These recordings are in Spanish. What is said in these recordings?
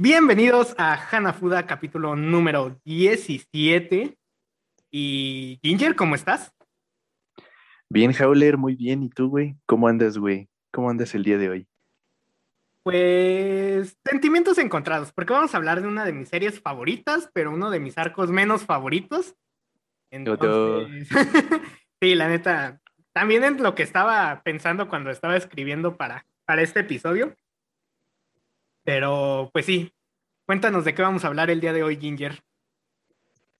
Bienvenidos a Hanafuda, capítulo número 17. Y Ginger, ¿cómo estás? Bien, Howler, muy bien. ¿Y tú, güey? ¿Cómo andas, güey? ¿Cómo andas el día de hoy? Pues sentimientos encontrados, porque vamos a hablar de una de mis series favoritas, pero uno de mis arcos menos favoritos. Entonces, sí, la neta, también es lo que estaba pensando cuando estaba escribiendo para, para este episodio. Pero pues sí, cuéntanos de qué vamos a hablar el día de hoy, Ginger.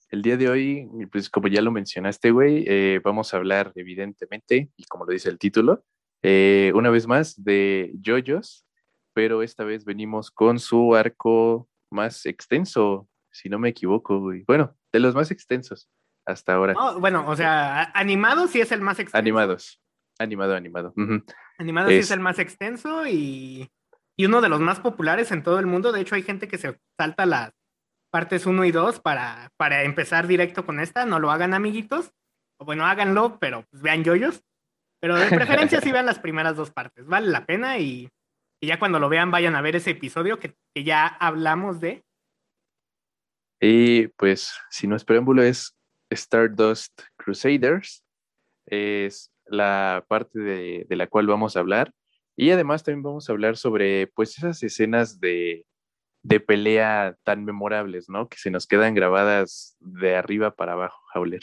El día de hoy, pues como ya lo mencionaste, güey, eh, vamos a hablar evidentemente, y como lo dice el título, eh, una vez más de JoJo's, pero esta vez venimos con su arco más extenso, si no me equivoco, güey. Bueno, de los más extensos hasta ahora. bueno, o sea, animado sí es el más extenso. Animados, animado, animado. Animado sí es el más extenso y y uno de los más populares en todo el mundo. De hecho, hay gente que se salta las partes 1 y 2 para, para empezar directo con esta. No lo hagan, amiguitos. O bueno, háganlo, pero pues, vean yoyos. Pero de preferencia sí vean las primeras dos partes. Vale la pena y, ya cuando lo vean vayan a ver ese episodio que, que ya hablamos de. Y pues, si no es preámbulo, es Stardust Crusaders. Es la parte de, de la cual vamos a hablar. Y además también vamos a hablar sobre pues esas escenas de, pelea tan memorables, ¿no? Que se nos quedan grabadas de arriba para abajo, Howler.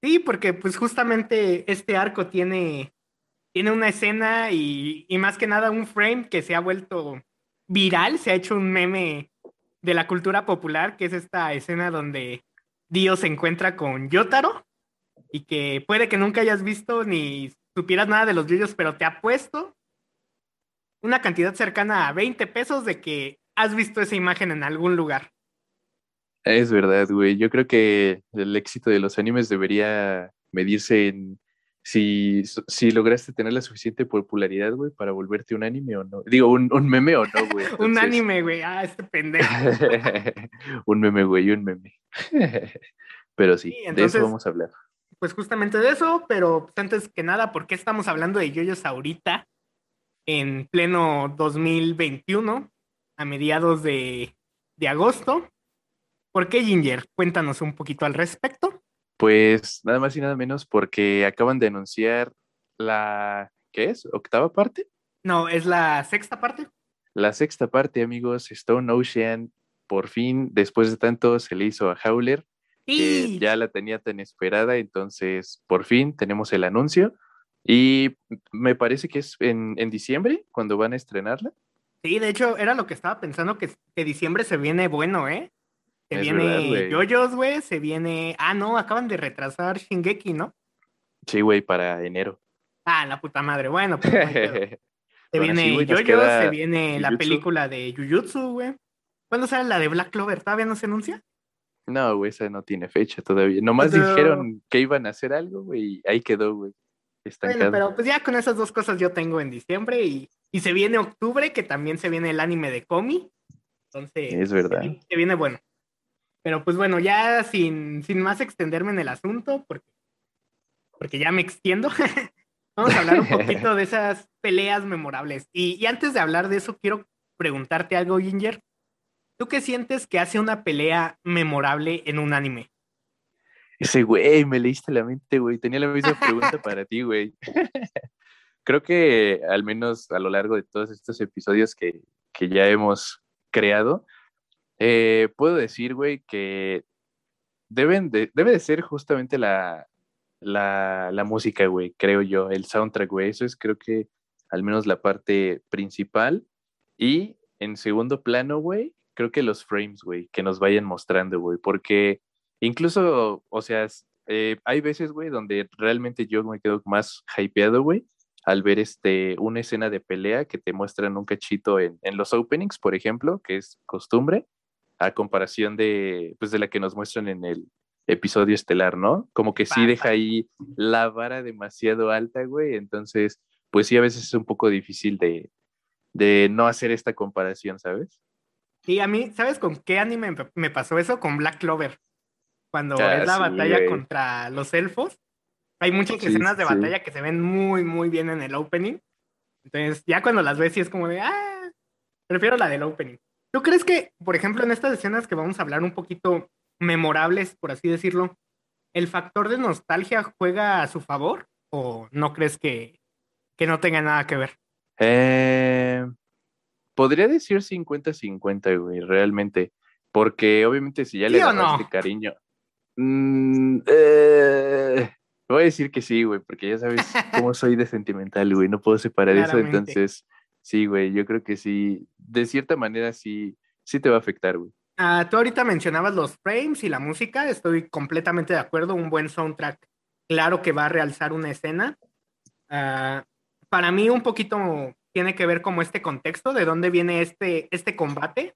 Sí, porque pues justamente este arco tiene, tiene una escena y, y, más que nada un frame que se ha vuelto viral, se ha hecho un meme de la cultura popular, que es esta escena donde Dio se encuentra con Yotaro y que puede que nunca hayas visto ni supieras nada de los yoyos, pero te apuesto una cantidad cercana a 20 pesos de que has visto esa imagen en algún lugar. Es verdad, güey. Yo creo que el éxito de los animes debería medirse en si, si lograste tener la suficiente popularidad, güey, para volverte un anime o no. Digo, un, meme o no, güey. un anime, güey. Ah, este pendejo. un meme, güey, un meme. pero sí, de eso vamos a hablar pues justamente de eso, pero pues, antes que nada, ¿por qué estamos hablando de yoyos ahorita, en pleno 2021, a mediados de, agosto? ¿Por qué Ginger? Cuéntanos un poquito al respecto. Pues nada más y nada menos porque acaban de anunciar la, ¿qué es? ¿Octava parte? No, es la sexta parte. La sexta parte, amigos, Stone Ocean, por fin, después de tanto, se le hizo a Howler ya la tenía tan esperada, entonces por fin tenemos el anuncio y me parece que es en, diciembre cuando van a estrenarla. Sí, de hecho era lo que estaba pensando, que, que diciembre se viene bueno, ¿eh? Se viene Yoyos, güey, se viene... Ah, no, acaban de retrasar Shingeki, ¿no? Sí, güey, para enero. Ah, la puta madre, bueno. Pues, se viene Yoyos, se viene la película de Jujutsu, güey. ¿Cuándo sale la de Black Clover? ¿Todavía no se anuncia? No, güey, esa no tiene fecha todavía. Nomás dijeron que iban a hacer algo, güey, y ahí quedó, güey. Bueno, pero pues ya con esas dos cosas yo tengo en diciembre y, se viene octubre, que también se viene el anime de Komi. Entonces, es verdad. Se, viene bueno. Pero pues bueno, ya sin, sin más extenderme en el asunto, porque, porque ya me extiendo, vamos a hablar un poquito de esas peleas memorables. Y, y antes de hablar de eso, quiero preguntarte algo, Ginger. ¿Tú qué sientes que hace una pelea memorable en un anime? Ese güey, me leíste la mente, güey. Tenía la misma pregunta para ti, güey. Creo que al menos a lo largo de todos estos episodios que, ya hemos creado, eh, puedo decir, güey, que deben de, debe de ser justamente la, la, la música, güey, creo yo, el soundtrack, güey. Eso es creo que al menos la parte principal. Y en segundo plano, güey, creo que los frames, güey, que nos vayan mostrando, güey, porque incluso, o sea, eh, hay veces, güey, donde realmente yo me quedo más hypeado, güey, al ver este, una escena de pelea que te muestran un cachito en, en, los openings, por ejemplo, que es costumbre, a comparación de, pues, de la que nos muestran en el episodio estelar, ¿no? Como que sí deja ahí la vara demasiado alta, güey, entonces, pues sí, a veces es un poco difícil de, de no hacer esta comparación, ¿sabes? Sí, a mí, ¿sabes con qué anime me pasó eso? Con Black Clover. Cuando es la batalla contra los elfos. Hay muchas escenas de batalla que se ven muy, muy bien en el opening. Entonces, ya cuando las ves, sí es como de, ah, prefiero la del opening. ¿Tú crees que, por ejemplo, en estas escenas que vamos a hablar un poquito memorables, por así decirlo, el factor de nostalgia juega a su favor? ¿O no crees que, que no tenga nada que ver? Eh, podría decir 50-50, güey, realmente. Porque obviamente si ya le das cariño. Mm, eh, voy a decir que sí, güey, porque ya sabes cómo soy de sentimental, güey. No puedo separar eso. Entonces, sí, güey, yo creo que sí. De cierta manera sí, sí te va a afectar, güey. Ah, tú ahorita mencionabas los frames y la música. Estoy completamente de acuerdo. Un buen soundtrack, claro que va a realzar una escena. Ah, para mí, un poquito tiene que ver como este contexto de dónde viene este, este combate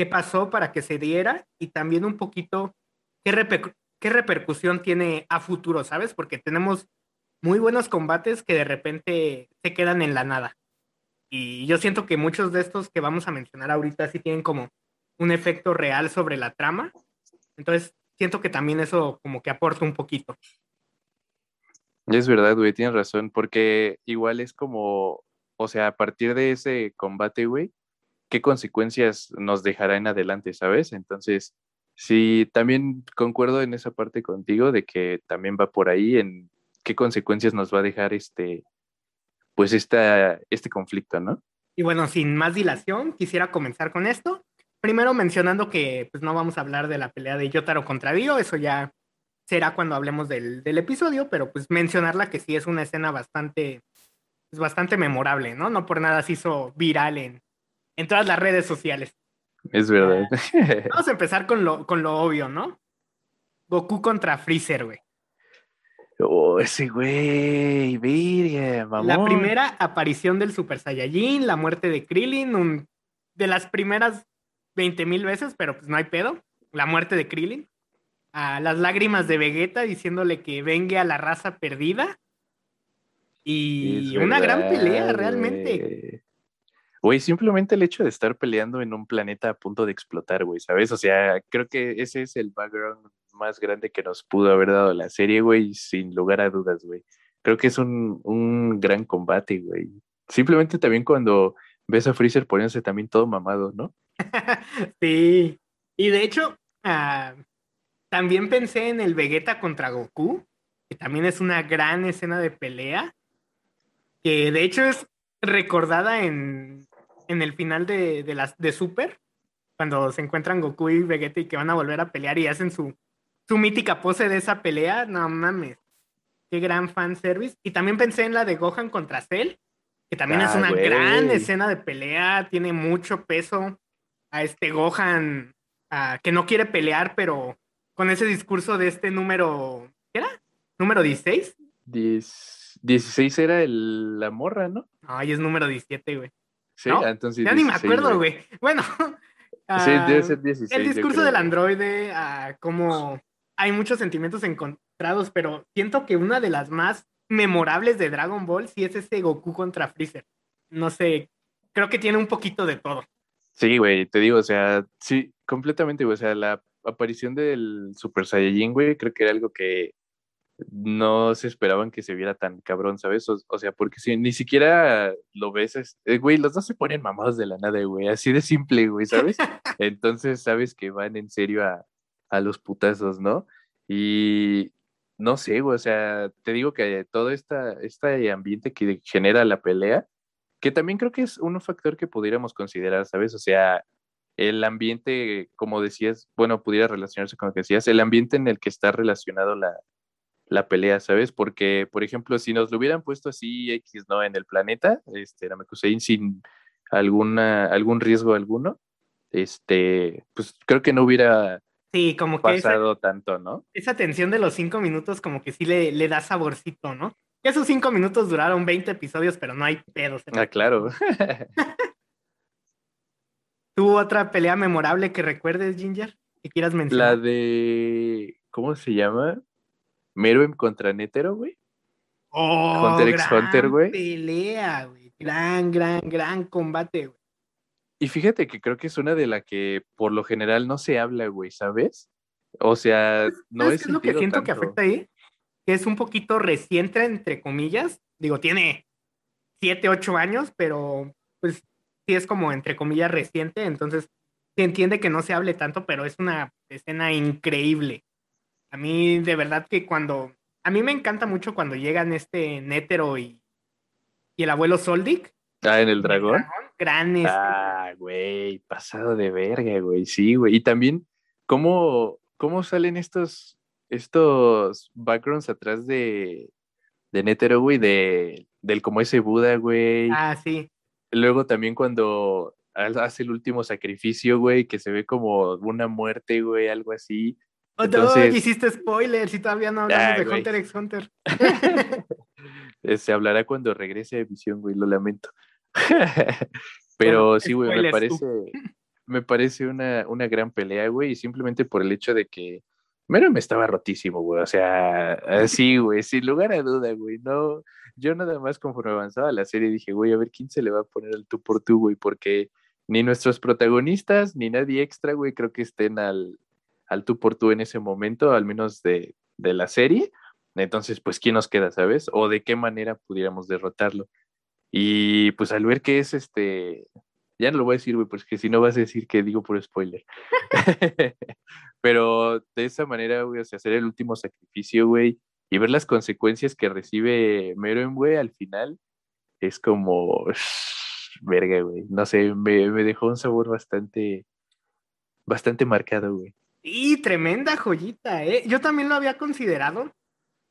qué pasó para que se diera y también un poquito qué, qué repercusión tiene a futuro, ¿sabes? Porque tenemos muy buenos combates que de repente se quedan en la nada. Y yo siento que muchos de estos que vamos a mencionar ahorita sí tienen como un efecto real sobre la trama. Entonces, siento que también eso como que aporta un poquito. Es verdad, güey, tienes razón, porque igual es como, o sea, a partir de ese combate, güey, qué consecuencias nos dejará en adelante, ¿sabes? Entonces, sí, también concuerdo en esa parte contigo de que también va por ahí en qué consecuencias nos va a dejar este, pues esta, este conflicto, ¿no? Y bueno, sin más dilación, quisiera comenzar con esto. Primero mencionando que pues no vamos a hablar de la pelea de Yotaro contra Dio, eso ya será cuando hablemos del, del episodio, pero pues mencionarla que sí es una escena bastante, pues, bastante memorable, ¿no? No por nada se hizo viral en, en todas las redes sociales. Es verdad. Vamos a empezar con lo, con lo obvio, ¿no? Goku contra Freezer, güey. Oh, ese güey, virgen, mamón. La primera aparición del Super Saiyajin, la muerte de Krillin, de las primeras 20 mil veces, pero pues no hay pedo. La muerte de Krillin. A las lágrimas de Vegeta diciéndole que venga a la raza perdida. Y una gran pelea, realmente. Güey, simplemente el hecho de estar peleando en un planeta a punto de explotar, güey, ¿sabes? O sea, creo que ese es el background más grande que nos pudo haber dado la serie, güey, sin lugar a dudas, güey. Creo que es un, un gran combate, güey. Simplemente también cuando ves a Freezer poniéndose también todo mamado, ¿no? sí. Y de hecho, ah, también pensé en el Vegeta contra Goku, que también es una gran escena de pelea, que de hecho es recordada en, en el final de, de, las, de Super, cuando se encuentran Goku y Vegeta y que van a volver a pelear y hacen su, su mítica pose de esa pelea, no mames. Qué gran fan service. Y también pensé en la de Gohan contra Cell, que también es ah, una gran escena de pelea, tiene mucho peso a este Gohan que no quiere pelear, pero con ese discurso de este número, ¿qué era? ¿Número 16? 16 era el, la morra, ¿no? Ay, es número 17, güey. Sí, entonces. Ya ni me acuerdo, güey. Bueno. sí, debe ser 16. El discurso del androide, uh, como hay muchos sentimientos encontrados, pero siento que una de las más memorables de Dragon Ball sí es ese Goku contra Freezer. No sé, creo que tiene un poquito de todo. Sí, güey, te digo, o sea, sí, completamente, güey. O sea, la aparición del Super Saiyajin, güey, creo que era algo que no se esperaban que se viera tan cabrón, ¿sabes? O, sea, porque si ni siquiera lo ves, eh, güey, los dos se ponen mamados de la nada, güey, así de simple, güey, ¿sabes? Entonces sabes que van en serio a, a los putazos, ¿no? Y no sé, güey, o sea, te digo que todo esta, este ambiente que genera la pelea, que también creo que es un factor que pudiéramos considerar, ¿sabes? O sea, el ambiente, como decías, bueno, pudiera relacionarse con lo que decías, el ambiente en el que está relacionado la, la pelea, ¿sabes? Porque, por ejemplo, si nos lo hubieran puesto así X, ¿no? En el planeta, este, Namekusein sin alguna, algún riesgo alguno, este, pues creo que no hubiera sí, como pasado tanto, ¿no? Esa tensión de los cinco minutos como que sí le, le da saborcito, ¿no? Esos cinco minutos duraron 20 episodios, pero no hay pedos. Ah, claro. ¿Tú otra pelea memorable que recuerdes, Ginger? Que quieras mencionar. La de. ¿Cómo se llama? Meruem contra Netero, güey. Oh, Hunter x Hunter, güey. pelea, güey. Gran, gran, gran combate, güey. Y fíjate que creo que es una de la que por lo general no se habla, güey, ¿sabes? O sea, no es. lo que siento que afecta ahí? Que es un poquito reciente, entre comillas. Digo, tiene siete, ocho años, pero pues sí es como entre comillas reciente. Entonces, se entiende que no se hable tanto, pero es una escena increíble. A mí, de verdad que cuando. A mí me encanta mucho cuando llegan este Nétero y, y el abuelo Soldic. Ah, en el dragón. dragón gran este, Ah, güey, pasado de verga, güey. Sí, güey. Y también, ¿cómo, cómo salen estos, estos backgrounds atrás de, de Netero, güey? De, del como ese Buda, güey. Ah, sí. Luego también cuando hace el último sacrificio, güey, que se ve como una muerte, güey, algo así. No, Entonces- hiciste spoilers y todavía no hablamos de. Hunter x Hunter. Eh, Se hablará cuando regrese a Visión, güey, lo lamento. Pero sí, güey, me tú. parece, me parece una, una gran pelea, güey, y simplemente por el hecho de que Mero me estaba rotísimo, güey, o sea, así, güey, sin lugar a duda, güey, no, yo nada más conforme avanzaba la serie dije, güey, a ver quién se le va a poner al tú por tú, güey, porque ni nuestros protagonistas, ni nadie extra, güey, creo que estén al, al tú por tú en ese momento, al menos de, de la serie. Entonces, pues, ¿quién nos queda, sabes? O de qué manera pudiéramos derrotarlo. Y pues al ver que es este, ya no lo voy a decir, güey, porque si no vas a decir que digo por spoiler. Pero de esa manera, güey, o sea, hacer el último sacrificio, güey, y ver las consecuencias que recibe Meron, güey, al final, es como, verga, güey, no sé, me, me dejó un sabor bastante, bastante marcado, güey. Y tremenda joyita, ¿eh? Yo también lo había considerado.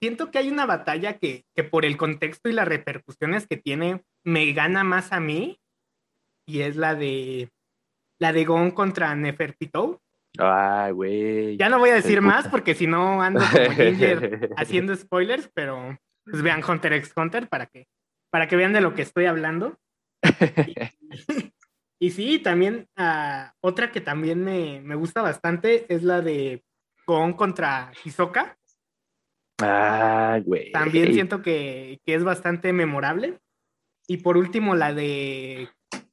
Siento que hay una batalla que, que por el contexto y las repercusiones que tiene me gana más a mí. Y es la de la de Gon contra Neferpitou. Ah, güey. Ya no voy a decir más porque si no ando como Ginger haciendo spoilers, pero pues vean Hunter x Hunter para que, para que vean de lo que estoy hablando. Y sí, también ah, otra que también me, me gusta bastante es la de Gon contra Hisoka. Ah, güey. También siento que, que es bastante memorable. Y por último, la de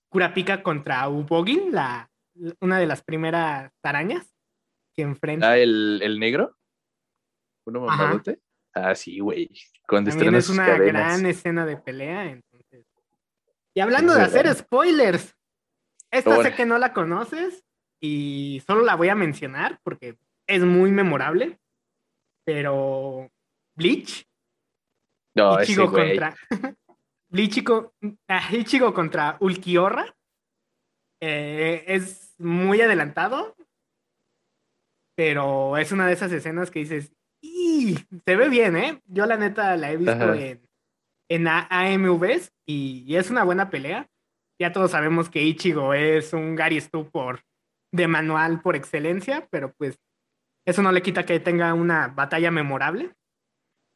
Kurapika contra Ubogin, la, una de las primeras arañas que enfrenta. Ah, el, el negro. Uno mamadote. Ah, sí, güey. Cuando También es una cadenas. gran escena de pelea. Entonces. Y hablando Es de hacer spoilers, esta sé que no la conoces y solo la voy a mencionar porque es muy memorable. Pero Bleach, No, ese Ichigo güey. contra Bleach ah, Ichigo contra Ulquiorra eh, es muy adelantado, pero es una de esas escenas que dices, "Y, se ve bien, ¿eh? Yo la neta la he visto Ajá. en, en AMVs y, y es una buena pelea. Ya todos sabemos que Ichigo es un Gary Stu por de manual por excelencia, pero pues eso no le quita que tenga una batalla memorable.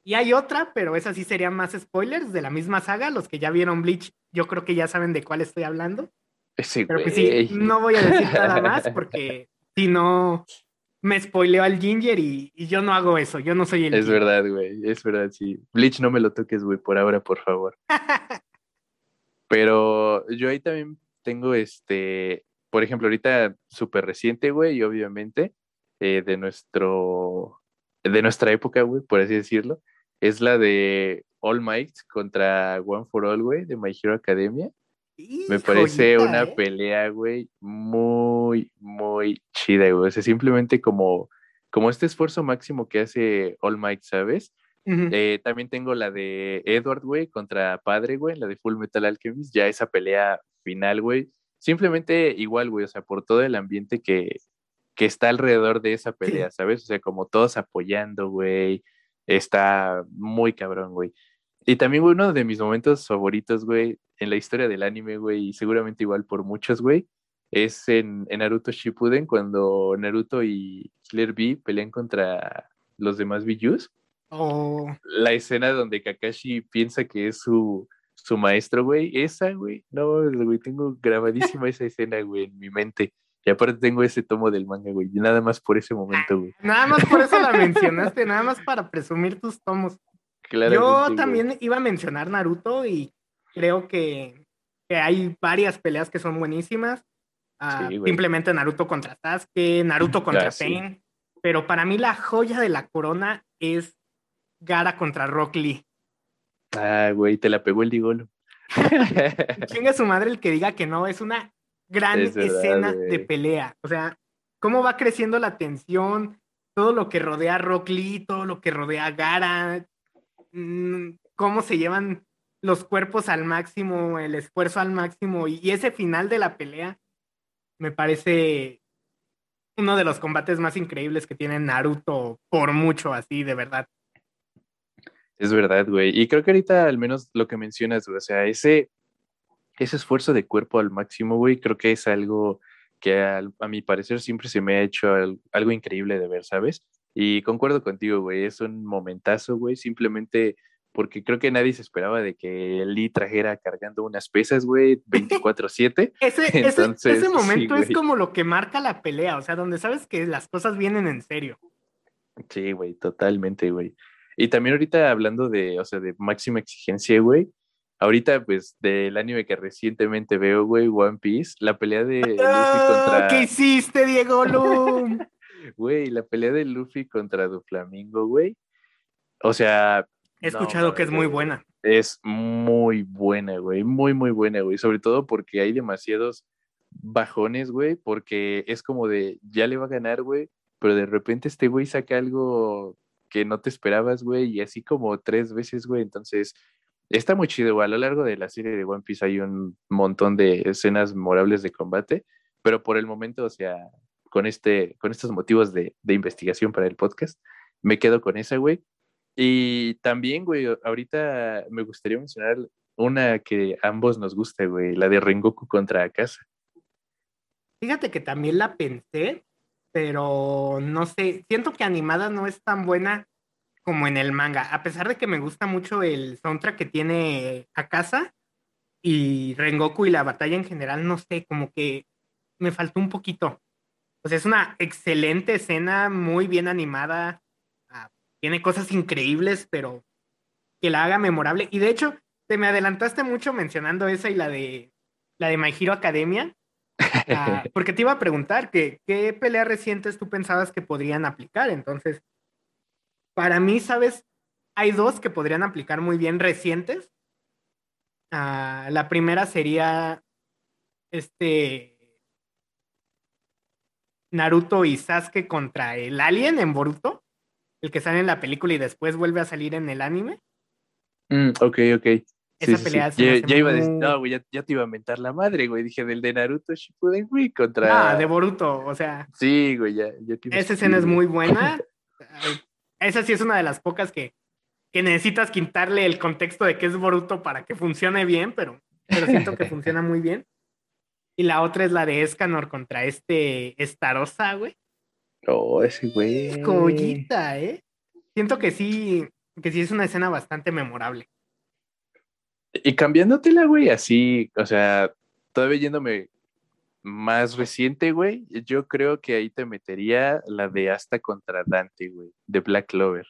Y hay otra, pero esa sí sería más spoilers de la misma saga. Los que ya vieron Bleach, yo creo que ya saben de cuál estoy hablando. Ese Pero pues sí, no voy a decir nada más porque si no me spoileo al Ginger y, y yo no hago eso. Yo no soy el Es Ginger. verdad, güey. Es verdad, sí. Bleach, no me lo toques, güey, por ahora, por favor. Pero yo ahí también tengo este, por ejemplo, ahorita súper reciente, güey, y obviamente eh, de nuestro, de nuestra época, güey, por así decirlo, es la de All Might contra One for All, güey, de My Hero Academia. Me parece una ¿eh? pelea, güey, muy, muy chida, güey. O sea, simplemente como, como este esfuerzo máximo que hace All Might, ¿sabes? Eh, también tengo la de Edward, güey, contra Padre, güey, la de Full Metal Alchemist. Ya esa pelea final, güey. Simplemente igual, güey, o sea, por todo el ambiente que, que está alrededor de esa pelea, ¿sabes? O sea, como todos apoyando, güey. Está muy cabrón, güey. Y también, güey, uno de mis momentos favoritos, güey, en la historia del anime, güey, y seguramente igual por muchos, güey, es en, en Naruto Shippuden cuando Naruto y Killer B pelean contra los demás Bijus Oh, la escena donde Kakashi piensa que es su, su maestro, güey, esa, güey, no, güey, tengo grabadísima esa escena, güey, en mi mente. Y aparte tengo ese tomo del manga, güey, y nada más por ese momento, güey. nada más por eso la mencionaste, nada más para presumir tus tomos. Claramente, Yo güey. también iba a mencionar Naruto y creo que, que hay varias peleas que son buenísimas. Ah, Sí, simplemente Naruto contra Sasuke, Naruto contra Ah, sí. Pain. Pero para mí la joya de la corona es Gara contra Rock Lee. Ah, güey, te la pegó el digolo. Chinga su madre el que diga que no, es una gran Es verdad, escena güey. de pelea. O sea, cómo va creciendo la tensión, todo lo que rodea a Rock Lee, todo lo que rodea a Gara, mm, cómo se llevan los cuerpos al máximo, el esfuerzo al máximo, y ese final de la pelea me parece uno de los combates más increíbles que tiene Naruto por mucho, así, de verdad. Es verdad, güey. Y creo que ahorita al menos lo que mencionas, güey, o sea, ese, ese esfuerzo de cuerpo al máximo, güey, creo que es algo que al- a, mi parecer siempre se me ha hecho al- algo increíble de ver, ¿sabes? Y concuerdo contigo, güey, es un momentazo, güey, simplemente porque creo que nadie se esperaba de que Lee trajera cargando unas pesas, güey, 24/7. Ese, ese- Entonces, ese sí, momento es como lo que marca la pelea, o sea, donde sabes que las cosas vienen en serio. Sí, güey, totalmente, güey. Y también ahorita hablando de, o sea, de máxima exigencia, güey. Ahorita, pues, del anime que recientemente veo, güey, One Piece, la pelea de Luffy ¡Ah! contra... ¿Qué hiciste, Diego Lum? Güey, la pelea de Luffy contra Doflamingo, güey. O sea... He no escuchado que es muy buena. Es muy buena, güey. Muy, muy buena, güey. Sobre todo porque hay demasiados bajones, güey. Porque es como de, ya le va a ganar, güey. Pero de repente este güey saca algo que no te esperabas, güey. Y así como tres veces, güey. Entonces, está muy chido, güey. A lo largo de la serie de One Piece hay un montón de escenas memorables de combate. Pero por el momento, o sea, con, este, con estos motivos de, investigación para el podcast, me quedo con esa, güey. Y también, güey, ahorita me gustaría mencionar una que ambos nos gusta, güey, la de Rengoku contra Akasa. Fíjate que también la pensé, pero no sé, siento que animada no es tan buena como en el manga, a pesar de que me gusta mucho el soundtrack que tiene Akasa y Rengoku y la batalla en general, no sé, como que me faltó un poquito. Sea, es una excelente escena, muy bien animada, ah, tiene cosas increíbles, pero que la haga memorable. Y de hecho, te me adelantaste mucho mencionando esa y la de la de My Hero Academia. Ah, porque te iba a preguntar que qué peleas recientes tú pensabas que podrían aplicar. Entonces, para mí, ¿sabes? Hay dos que podrían aplicar muy bien recientes. Ah, la primera sería este Naruto y Sasuke contra el alien en Boruto, el que sale en la película y después vuelve a salir en el anime. Mm, ok, ok. Esa sí, pelea sí. se Ya, iba a decir, no, güey, ya, ya te iba a mentar la madre, güey. Dije del de Naruto Shippuden, güey, contra. Ah, de Boruto, o sea, Sí, güey, ya, ya te iba a esa escena es muy buena. Esa sí es una de las pocas que, que necesitas quitarle el contexto de que es Boruto para que funcione bien, pero, pero siento que funciona muy bien. Y la otra es la de Escanor contra este Estarosa, güey. Oh, ese güey. Joyita, ¿eh? Siento que sí, que sí es una escena bastante memorable. Y cambiándotela, güey, así, o sea, todavía yéndome más reciente, güey, yo creo que ahí te metería la de Asta contra Dante, güey, de Black Clover.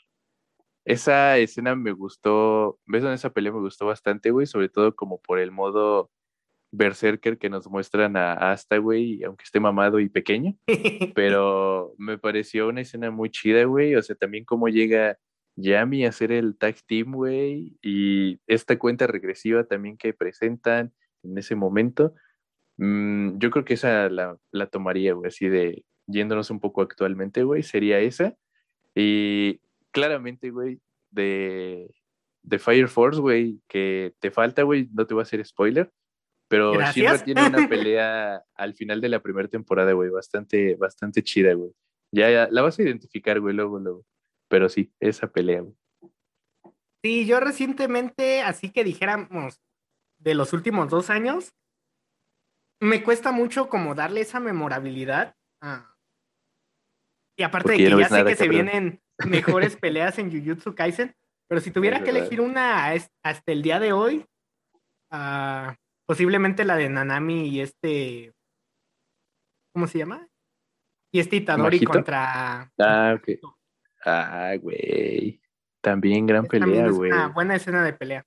Esa escena me gustó, ves en esa pelea me gustó bastante, güey, sobre todo como por el modo berserker que nos muestran a Asta, güey, aunque esté mamado y pequeño, pero me pareció una escena muy chida, güey, o sea, también cómo llega Yami a hacer el tag team, güey, y esta cuenta regresiva también que presentan en ese momento, mm, yo creo que esa la, la tomaría, güey, así de yéndonos un poco actualmente, güey, sería esa, y claramente, güey, de, de Fire Force, güey, que te falta, güey, no te voy a hacer spoiler, pero Gracias. Shinra tiene una pelea al final de la primera temporada, güey, bastante, bastante chida, güey. Ya, ya, la vas a identificar, güey, luego, luego. Pero sí, esa pelea. Sí, yo recientemente, así que dijéramos, de los últimos dos años, me cuesta mucho como darle esa memorabilidad. ah. Y aparte Porque de ya que no ya sé que se vienen mejores peleas en Jujutsu Kaisen, pero si tuviera Es que verdad. elegir una hasta el día de hoy, ah, posiblemente la de Nanami y este, ¿cómo se llama? Y este Itadori ¿Majito? contra... Ah, ok. Ah, güey. También gran También pelea, güey. una buena escena de pelea.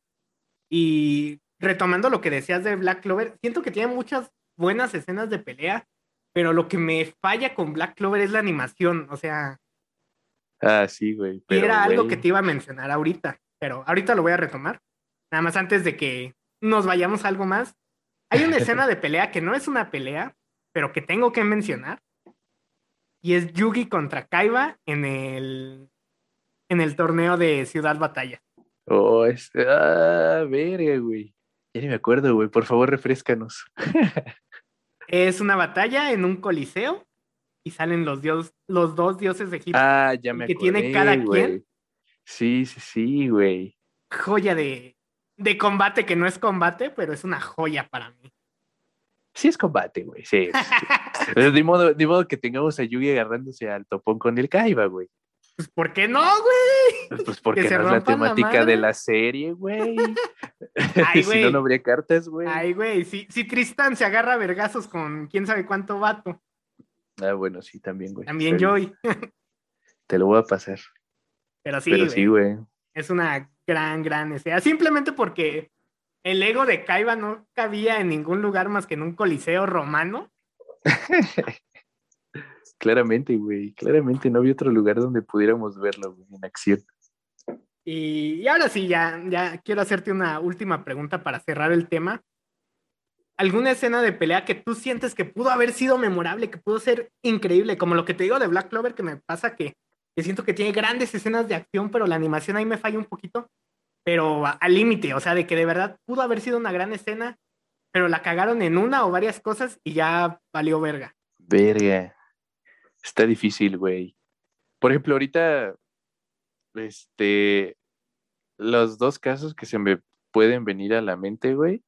Y retomando lo que decías de Black Clover, siento que tiene muchas buenas escenas de pelea, pero lo que me falla con Black Clover es la animación. O sea, Ah, sí, güey. y pero, era algo que te iba a mencionar ahorita, pero ahorita lo voy a retomar. Nada más antes de que nos vayamos a algo más. Hay una escena de pelea que no es una pelea, pero que tengo que mencionar. Y es Yugi contra Kaiba en el, en el torneo de Ciudad Batalla. Oh, es, ah, verga, güey. Ya ni me acuerdo, güey. Por favor, refrescanos. es una batalla en un coliseo y salen los, dios, los dos dioses de Egipto. Ah, ya me que tiene cada quien. Sí, sí, sí, güey. Joya de, de combate que no es combate, pero es una joya para mí. Sí es combate, güey, sí. de, modo, de modo que tengamos a Yugi agarrándose al topón con el Kaiba, güey. Pues, ¿por qué no, güey? Pues, pues porque no es la temática de la serie, güey. si no, no habría cartas, güey. Ay, güey, si, si Tristan se agarra vergazos con quién sabe cuánto vato. Ah, bueno, sí, también, güey. También Joy. Te lo voy a pasar. Pero sí, Pero sí, güey. Es una gran, gran escena. Simplemente porque el ego de Kaiba no cabía en ningún lugar más que en un coliseo romano. claramente, güey, claramente no había otro lugar donde pudiéramos verlo en acción. Y, ahora sí, ya, ya quiero hacerte una última pregunta para cerrar el tema. ¿Alguna escena de pelea que tú sientes que pudo haber sido memorable, que pudo ser increíble? Como lo que te digo de Black Clover, que me pasa que, que siento que tiene grandes escenas de acción, pero la animación ahí me falla un poquito pero al límite, o sea, de que de verdad pudo haber sido una gran escena, pero la cagaron en una o varias cosas y ya valió verga. Verga. Está difícil, güey. Por ejemplo, ahorita, este, los dos casos que se me pueden venir a la mente, güey,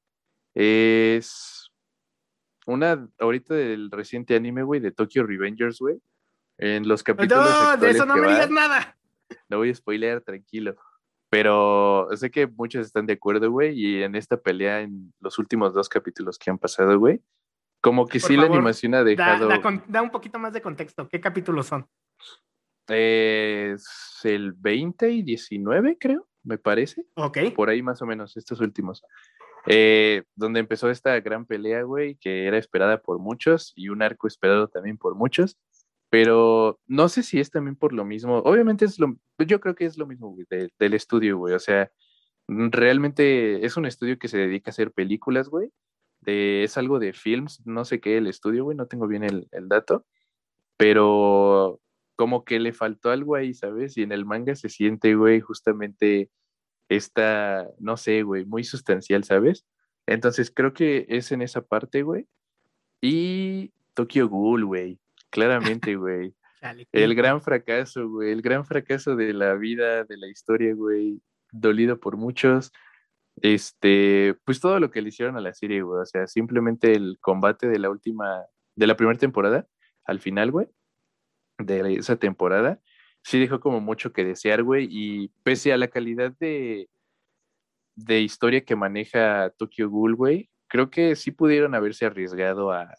es una ahorita del reciente anime, güey, de Tokyo Revengers, güey. En los capítulos. No, de eso no me digas nada. No voy a spoilear, tranquilo. Pero sé que muchos están de acuerdo, güey, y en esta pelea, en los últimos dos capítulos que han pasado, güey, como que sí la animación ha dejado... Da, un poquito más de contexto. ¿Qué capítulos son? Es el 20 y 19, creo, me parece. Ok. Por ahí más o menos, estos últimos. Eh, donde empezó esta gran pelea, güey, que era esperada por muchos y un arco esperado también por muchos. Pero no sé si es también por lo mismo. Obviamente es lo, yo creo que es lo mismo, del estudio, güey. O sea, mm, realmente es un estudio que se dedica a hacer películas, güey. es algo de films, no sé qué el estudio, güey, no tengo bien el, el dato. Pero como que le faltó algo ahí, ¿sabes? Y en el manga se siente, güey, justamente esta, no sé, güey, muy sustancial, ¿sabes? Entonces creo que es en esa parte, güey. Y Tokyo Ghoul, güey. Claramente, güey. el gran fracaso, güey. El gran fracaso de la vida, de la historia, güey. Dolido por muchos. Este, pues todo lo que le hicieron a la serie, güey. O sea, simplemente el combate de la última, de la primera temporada, al final, güey, de esa temporada, sí dejó como mucho que desear, güey. Y pese a la calidad de, de historia que maneja Tokyo Ghoul, güey, creo que sí pudieron haberse arriesgado a,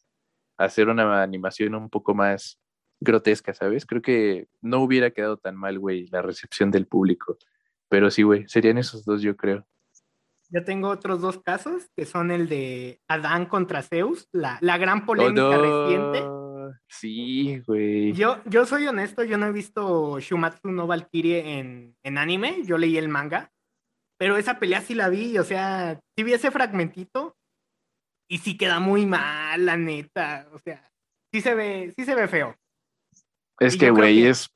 hacer una animación un poco más grotesca, ¿sabes? Creo que no hubiera quedado tan mal, güey, la recepción del público. Pero sí, güey, serían esos dos, yo creo. Yo tengo otros dos casos, que son el de Adán contra Zeus, la, gran polémica reciente. Sí, güey. Yo, yo soy honesto, yo no he visto Shumatsu no Valkyrie en, en anime, yo leí el manga, pero esa pelea sí la vi, o sea, si vi ese fragmentito, y sí queda muy mal, la neta. O sea, sí se ve, sí se ve feo. Es que, güey, es,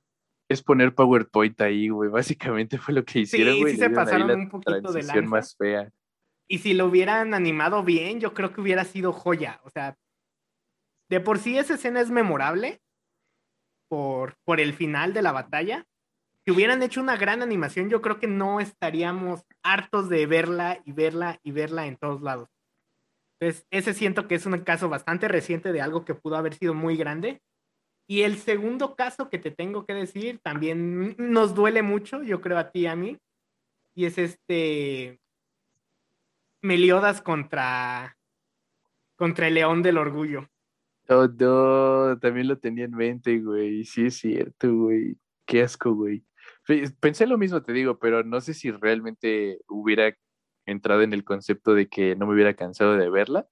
es poner PowerPoint ahí, güey. Básicamente fue lo que hicieron, güey. Sí, sí se pasaron un poquito de lanza. más fea. Y si lo hubieran animado bien, yo creo que hubiera sido joya. O sea, de por sí esa escena es memorable por, por el final de la batalla. Si hubieran hecho una gran animación, yo creo que no estaríamos hartos de verla y verla y verla en todos lados. Entonces, ese siento que es un caso bastante reciente de algo que pudo haber sido muy grande. Y el segundo caso que te tengo que decir también nos duele mucho, yo creo a ti y a mí, y es este Meliodas contra contra el León del Orgullo. Oh, no, también lo tenía en mente, güey. Sí es cierto, güey. Qué asco, güey. Pensé lo mismo, te digo, pero no sé si realmente hubiera entrado en el concepto de que no me hubiera cansado de verla.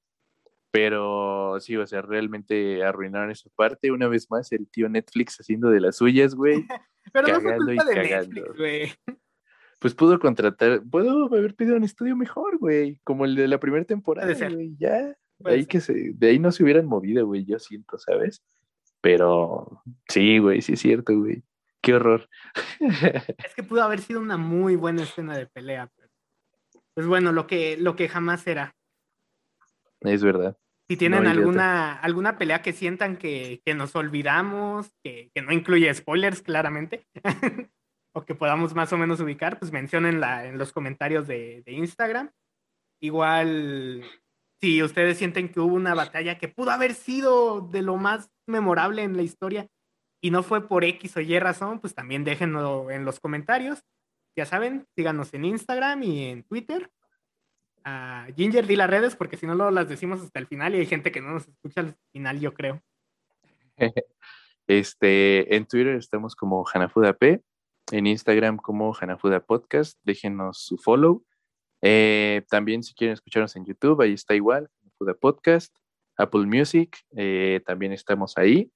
Pero sí, o sea, realmente arruinaron esa parte. Una vez más, el tío Netflix haciendo de las suyas, güey. pero no fue culpa de Netflix, güey. Pues pudo contratar, pudo haber pedido un estudio mejor, güey, como el de la primera temporada, güey, ya. de ahí, que se, de ahí no se hubieran movido, güey, yo siento, ¿sabes? Pero sí, güey, sí es cierto, güey. Qué horror. Es que pudo haber sido una muy buena escena de pelea. Pues bueno, lo que, lo que jamás era. Es verdad. Si tienen alguna, alguna pelea que sientan que, que nos olvidamos, que, que, no incluye spoilers, claramente, o que podamos más o menos ubicar, pues mencionenla en los comentarios de, de Instagram. Igual, si ustedes sienten que hubo una batalla que pudo haber sido de lo más memorable en la historia y no fue por X o Y razón, pues también déjenlo en los comentarios. Ya saben, síganos en Instagram y en Twitter. Ginger, di las redes porque si no las decimos hasta el final y hay gente que no nos escucha al final, yo creo. Este, en Twitter estamos como Hanafuda P, en Instagram como Hanafuda Podcast, déjenos su follow. Eh, también si quieren escucharnos en YouTube, ahí está igual, Hanafuda Podcast, Apple Music, eh, también estamos ahí.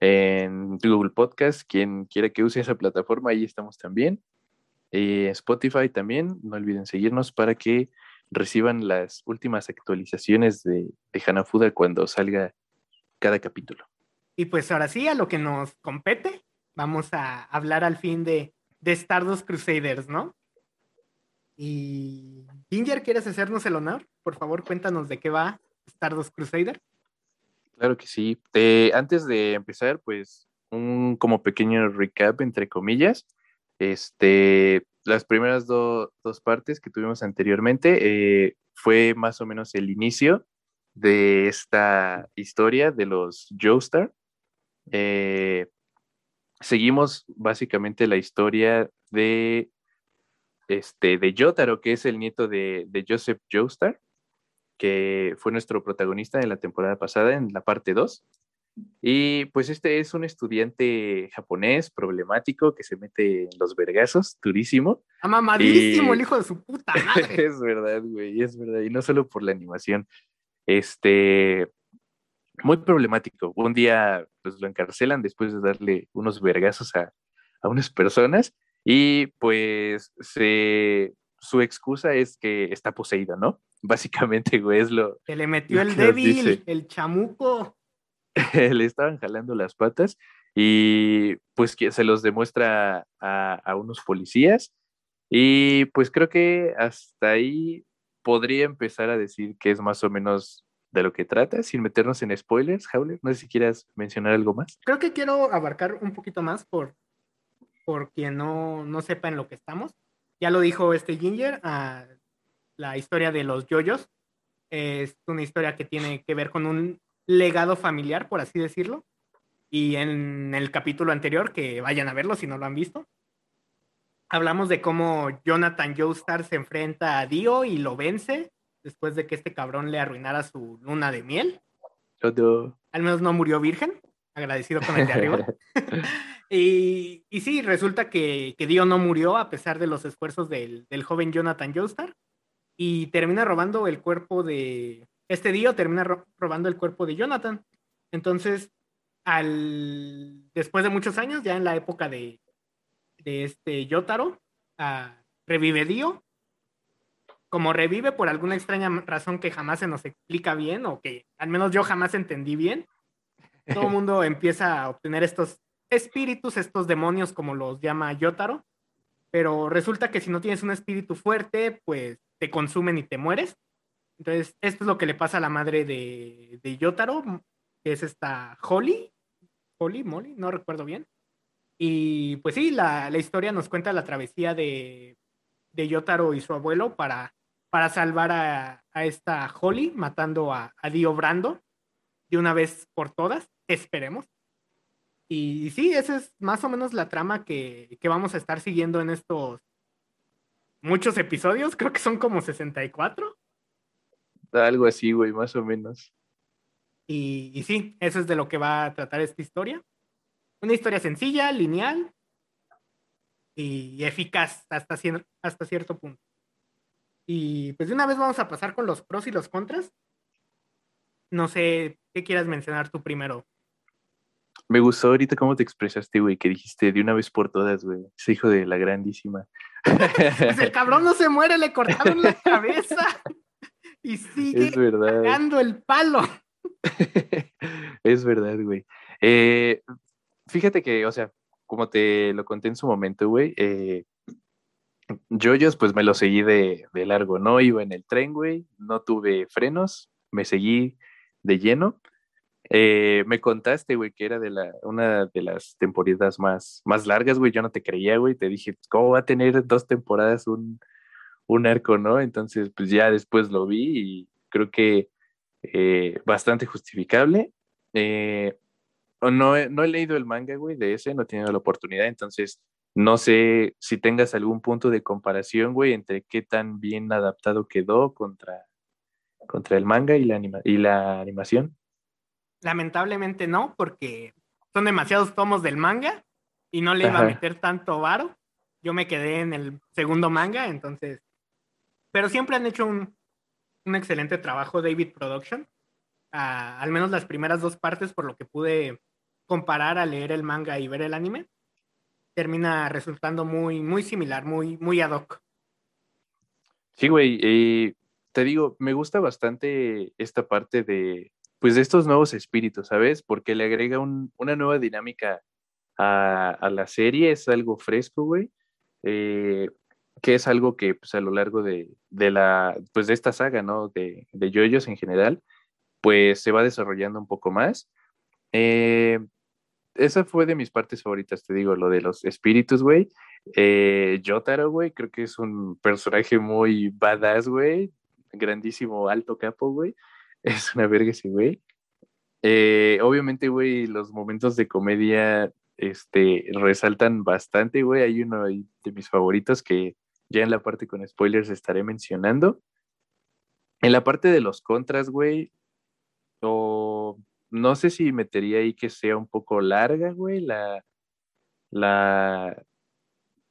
En Google Podcast, quien quiera que use esa plataforma, ahí estamos también. Eh, Spotify también, no olviden seguirnos para que reciban las últimas actualizaciones de, de Hanafuda cuando salga cada capítulo. Y pues ahora sí, a lo que nos compete, vamos a hablar al fin de, de Stardust Crusaders, ¿no? Y Ginger, ¿quieres hacernos el honor? Por favor, cuéntanos de qué va Stardust Crusader. Claro que sí. antes de empezar, pues un como pequeño recap, entre comillas. Este, las primeras dos partes que tuvimos anteriormente eh, fue más o menos el inicio de esta historia de los Joestar. Eh, seguimos básicamente la historia de, este, de Yotaro, que es el nieto de, de Joseph Joestar, que fue nuestro protagonista en la temporada pasada, en la parte 2. Y pues este es un estudiante japonés problemático que se mete en los vergazos, durísimo. Amamadísimo el hijo de su puta madre. es verdad, güey, es verdad. Y no solo por la animación. Este, muy problemático. Un día pues lo encarcelan después de darle unos vergazos a, a unas personas y pues se, su excusa es que está poseído, ¿no? Básicamente, güey, es lo... Se le metió el débil, el chamuco. le estaban jalando las patas y pues que se los demuestra a, unos policías y pues creo que hasta ahí podría empezar a decir que es más o menos de lo que trata, sin meternos en spoilers, Howler. No sé si quieras mencionar algo más. Creo que quiero abarcar un poquito más por, por quien no, no sepa en lo que estamos. Ya lo dijo este Ginger, la historia de los yoyos. Es una historia que tiene que ver con un legado familiar, por así decirlo. Y en el capítulo anterior, que vayan a verlo si no lo han visto, hablamos de cómo Jonathan Joestar se enfrenta a Dio y lo vence después de que este cabrón le arruinara su luna de miel. Al menos no murió virgen, agradecido con el de arriba. y, y, sí, resulta que, que, Dio no murió a pesar de los esfuerzos del, del joven Jonathan Joestar y termina robando el cuerpo de, este Dio termina robando el cuerpo de Jonathan. Entonces, al, después de muchos años, ya en la época de, de este Yotaro, uh, revive Dio. Como revive por alguna extraña razón que jamás se nos explica bien, o que al menos yo jamás entendí bien, todo el mundo empieza a obtener estos espíritus, estos demonios, como los llama Yotaro. Pero resulta que si no tienes un espíritu fuerte, pues te consumen y te mueres. Entonces, esto es lo que le pasa a la madre de, de Yotaro, que es esta Holly, Holly, Molly, no recuerdo bien. Y pues sí, la, la historia nos cuenta la travesía de, de, Yotaro y su abuelo para, para salvar a, a esta Holly, matando a, a, Dio Brando de una vez por todas, esperemos. Y, y sí, esa es más o menos la trama que, que vamos a estar siguiendo en estos muchos episodios, creo que son como 64. Algo así, güey, más o menos. Y, y, sí, eso es de lo que va a tratar esta historia. Una historia sencilla, lineal y eficaz hasta, hasta cierto punto. Y pues de una vez vamos a pasar con los pros y los contras. No sé, ¿qué quieras mencionar tú primero? Me gustó ahorita cómo te expresaste, güey, que dijiste de una vez por todas, güey. Ese hijo de la grandísima. Pues el cabrón no se muere, le cortaron la cabeza. Y sigue Es verdad. pagando el palo. es verdad, güey. Eh, fíjate que, o sea, como te lo conté en su momento, güey, eh, Yoyos, pues me lo seguí de, de largo, ¿no? Iba en el tren, güey, no tuve frenos, me seguí de lleno. Eh, me contaste, güey, que era de la, una de las temporadas más, más largas, güey. Yo no te creía, güey. Te dije, ¿cómo va a tener dos temporadas un, un arco, no? Entonces, pues ya después lo vi y creo que eh, bastante justificable. Eh, no, he, no he leído el manga, güey, de ese, no he tenido la oportunidad, entonces no sé si tengas algún punto de comparación, güey, entre qué tan bien adaptado quedó contra, contra el manga y la, anima y la animación. Lamentablemente no, porque son demasiados tomos del manga y no le iba Ajá. a meter tanto varo. Yo me quedé en el segundo manga, entonces. Pero siempre han hecho un, un excelente trabajo David Production. Uh, al menos las primeras dos partes, por lo que pude comparar a leer el manga y ver el anime, termina resultando muy, muy similar, muy, muy ad hoc. Sí, güey. Eh, te digo, me gusta bastante esta parte de, pues, de estos nuevos espíritus, ¿sabes? Porque le agrega un, una nueva dinámica a, a, la serie, es algo fresco, güey. Eh, que es algo que pues, a lo largo de, de, la, pues, de esta saga, ¿no? De, de Yoyos en general, pues se va desarrollando un poco más. Eh, esa fue de mis partes favoritas, te digo, lo de los espíritus, güey. Eh, Yotaro, güey, creo que es un personaje muy badass, güey. Grandísimo, alto capo, güey. Es una verga ese, güey. Eh, obviamente, güey, los momentos de comedia este, resaltan bastante, güey. Hay uno de mis favoritos que ya en la parte con spoilers estaré mencionando. En la parte de los contras, güey, o no sé si metería ahí que sea un poco larga, güey, la, la,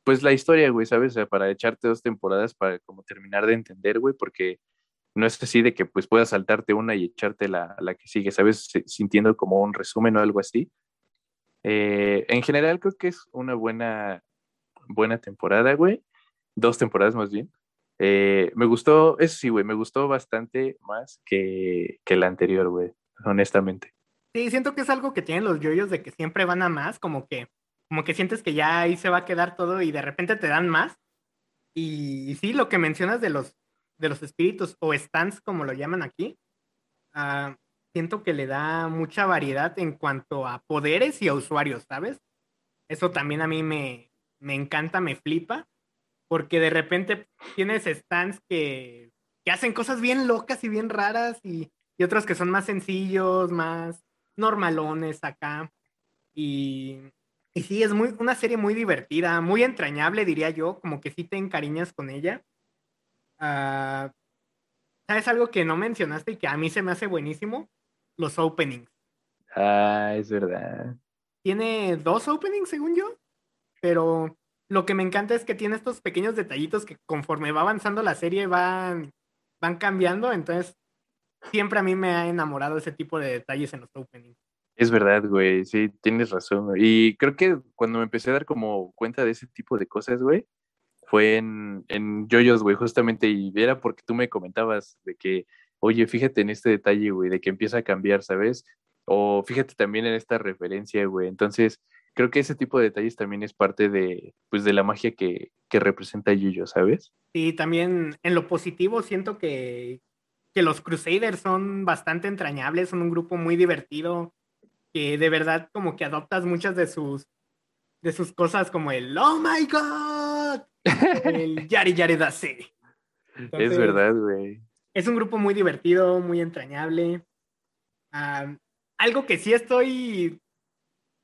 pues la historia, güey, ¿sabes? O sea, para echarte dos temporadas para como terminar de entender, güey, porque no es así de que pues puedas saltarte una y echarte la, la que sigue, ¿sabes? Sintiendo como un resumen o algo así. Eh, en general creo que es una buena, buena temporada, güey. Dos temporadas más bien. Eh, me gustó, eso sí, güey, me gustó bastante más que, que la anterior, güey, honestamente. Sí, siento que es algo que tienen los yoyos de que siempre van a más, como que, como que sientes que ya ahí se va a quedar todo y de repente te dan más. Y, y sí, lo que mencionas de los, de los espíritus o stands, como lo llaman aquí, uh, siento que le da mucha variedad en cuanto a poderes y a usuarios, ¿sabes? Eso también a mí me, me encanta, me flipa, porque de repente tienes stands que, que hacen cosas bien locas y bien raras y, y otros que son más sencillos, más normalones acá. Y, y sí, es muy, una serie muy divertida, muy entrañable, diría yo, como que sí te encariñas con ella. Uh, ¿Sabes algo que no mencionaste y que a mí se me hace buenísimo? Los openings. Ah, es verdad. Tiene dos openings, según yo, pero lo que me encanta es que tiene estos pequeños detallitos que conforme va avanzando la serie van, van cambiando, entonces siempre a mí me ha enamorado ese tipo de detalles en los openings. Es verdad, güey, sí, tienes razón. Y creo que cuando me empecé a dar como cuenta de ese tipo de cosas, güey, fue en, en Yoyos, güey, justamente, y era porque tú me comentabas de que, oye, fíjate en este detalle, güey, de que empieza a cambiar, ¿sabes? O fíjate también en esta referencia, güey. Entonces, creo que ese tipo de detalles también es parte de, pues, de la magia que, que representa Yuyo, ¿sabes? Y también en lo positivo siento que, que los Crusaders son bastante entrañables, son un grupo muy divertido, que de verdad como que adoptas muchas de sus de sus cosas como el Oh my God, el Yari Yari Dase. es verdad, güey. Es un grupo muy divertido, muy entrañable. Um, algo que sí estoy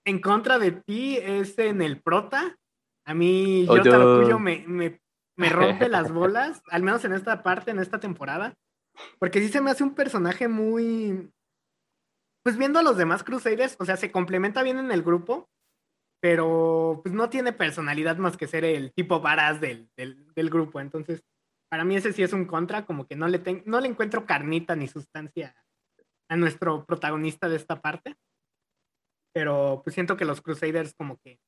en contra de ti es en el prota. A mí, oh, yo Tarocuyo me, me, me rompe las bolas, al menos en esta parte, en esta temporada. Porque sí se me hace un personaje muy. Pues viendo a los demás Crusaders, o sea, se complementa bien en el grupo, pero pues no tiene personalidad más que ser el tipo varas del, del, del grupo. Entonces, para mí ese sí es un contra, como que no le, ten, no le encuentro carnita ni sustancia a nuestro protagonista de esta parte. Pero pues siento que los Crusaders como que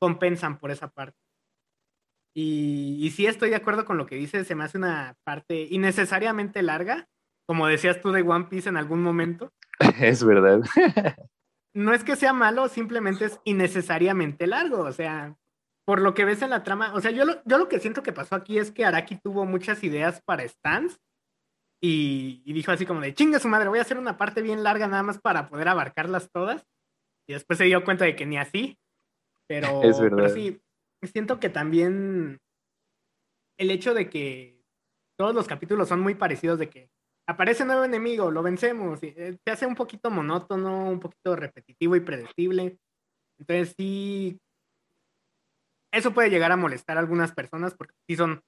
compensan por esa parte. Y, y sí estoy de acuerdo con lo que dices, se me hace una parte innecesariamente larga, como decías tú de One Piece en algún momento. Es verdad. no es que sea malo, simplemente es innecesariamente largo, o sea, por lo que ves en la trama, o sea, yo lo, yo lo que siento que pasó aquí es que Araki tuvo muchas ideas para stands y, dijo así como de chinga su madre, voy a hacer una parte bien larga nada más para poder abarcarlas todas. Y después se dio cuenta de que ni así. Pero, Es verdad. pero sí, siento que también el hecho de que todos los capítulos son muy parecidos, de que aparece un nuevo enemigo, lo vencemos, y, eh, se hace un poquito monótono, un poquito repetitivo y predecible. Entonces sí, eso puede llegar a molestar a algunas personas porque sí son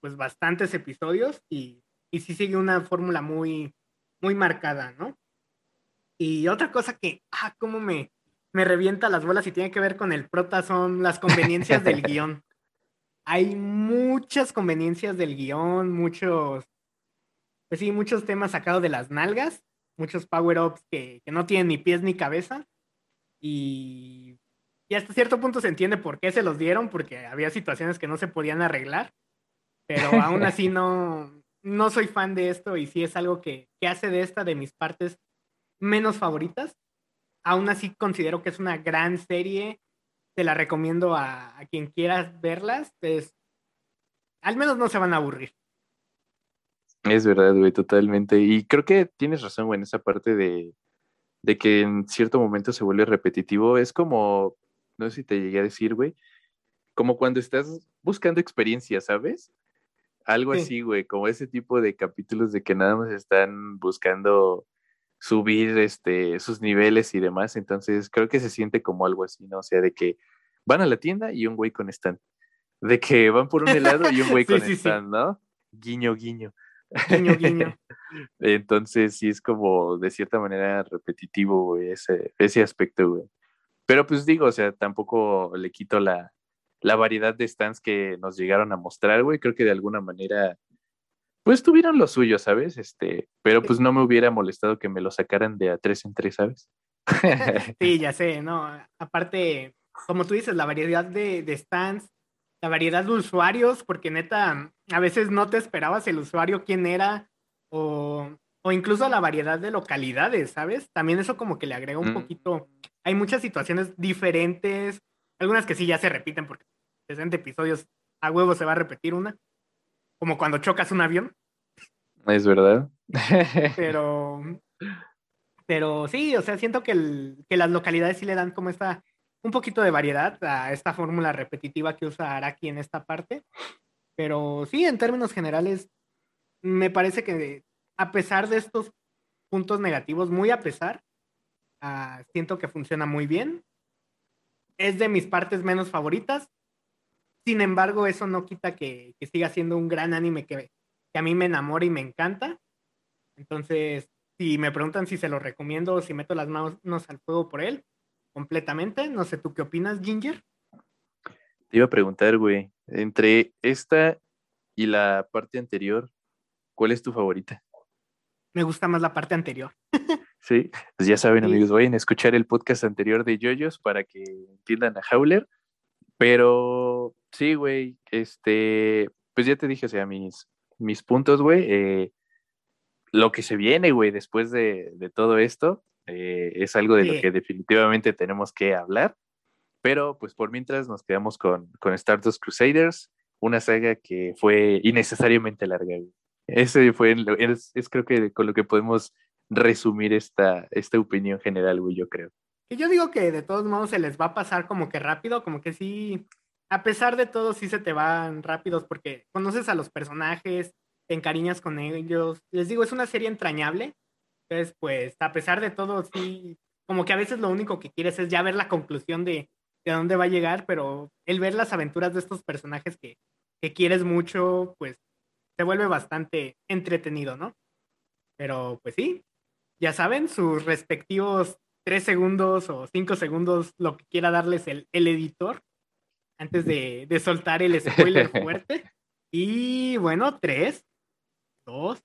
pues bastantes episodios y, y sí sigue una fórmula muy, muy marcada, ¿no? Y otra cosa que, ah, cómo me, me revienta las bolas y tiene que ver con el prota son las conveniencias del guion. Hay muchas conveniencias del guion, muchos, pues sí, muchos temas sacados de las nalgas, muchos power-ups que, que no tienen ni pies ni cabeza. Y, y hasta cierto punto se entiende por qué se los dieron, porque había situaciones que no se podían arreglar. Pero aún así no, no soy fan de esto y sí es algo que, que hace de esta de mis partes menos favoritas. Aún así considero que es una gran serie. Te la recomiendo a, a quien quieras verlas. Pues, al menos no se van a aburrir. Es verdad, güey, totalmente. Y creo que tienes razón, güey, en esa parte de, de que en cierto momento se vuelve repetitivo. Es como, no sé si te llegué a decir, güey, como cuando estás buscando experiencia, ¿sabes? Algo Sí. así, güey, como ese tipo de capítulos de que nada más están buscando subir este, sus niveles y demás. Entonces, creo que se siente como algo así, ¿no? O sea, de que van a la tienda y un güey con stand. De que van por un helado y un güey Sí, con sí, sí. stand, ¿no? Guiño, guiño. Guiño, guiño. Entonces, sí es como de cierta manera repetitivo, güey, ese, ese aspecto, güey. Pero pues digo, o sea, tampoco le quito la, la variedad de stands que nos llegaron a mostrar, güey. Creo que de alguna manera, pues tuvieron lo suyo, ¿sabes? Este, pero pues no me hubiera molestado que me lo sacaran de a tres en tres, ¿sabes? Sí, ya sé, ¿no? Aparte, como tú dices, la variedad de, de stands, la variedad de usuarios, porque neta, a veces no te esperabas el usuario quién era, o, o incluso la variedad de localidades, ¿sabes? También eso como que le agrega un Mm. poquito. Hay muchas situaciones diferentes, algunas que sí ya se repiten, porque 60 episodios a huevo se va a repetir una, como cuando chocas un avión. es verdad. pero pero sí, o sea, siento que, el- que las localidades sí le dan como esta un poquito de variedad a esta fórmula repetitiva que usa Araki en esta parte. Pero sí, en términos generales, me parece que a pesar de estos puntos negativos, muy a pesar, ah, siento que funciona muy bien. Es de mis partes menos favoritas. Sin embargo, eso no quita que, que siga siendo un gran anime que, que a mí me enamora y me encanta. Entonces, si me preguntan si se lo recomiendo o si meto las manos al fuego por él, completamente. No sé, ¿tú qué opinas, Ginger? Te iba a preguntar, güey, entre esta y la parte anterior, ¿cuál es tu favorita? Me gusta más la parte anterior. Sí, pues ya saben, Sí. amigos, vayan a escuchar el podcast anterior de Yoyos para que entiendan a Howler. Pero sí, güey, este, pues ya te dije, o sea, mis, mis puntos, güey. eh, lo que se viene, güey, después de, de todo esto, eh, es algo de Sí. lo que definitivamente tenemos que hablar. Pero pues por mientras nos quedamos con, con Stardust Crusaders, una saga que fue innecesariamente larga, güey. Ese fue, lo- es, es creo que con lo que podemos resumir esta, esta opinión general, güey, yo creo. Y yo digo que de todos modos se les va a pasar como que rápido, como que sí, a pesar de todo, sí se te van rápidos porque conoces a los personajes, te encariñas con ellos. Les digo, es una serie entrañable. Entonces, pues, a pesar de todo, sí, como que a veces lo único que quieres es ya ver la conclusión de, de dónde va a llegar, pero el ver las aventuras de estos personajes que, que quieres mucho, pues, se vuelve bastante entretenido, ¿no? Pero, pues sí, ya saben, sus respectivos tres segundos o cinco segundos, lo que quiera darles el, el editor, antes de, de soltar el spoiler fuerte. Y bueno, tres, dos,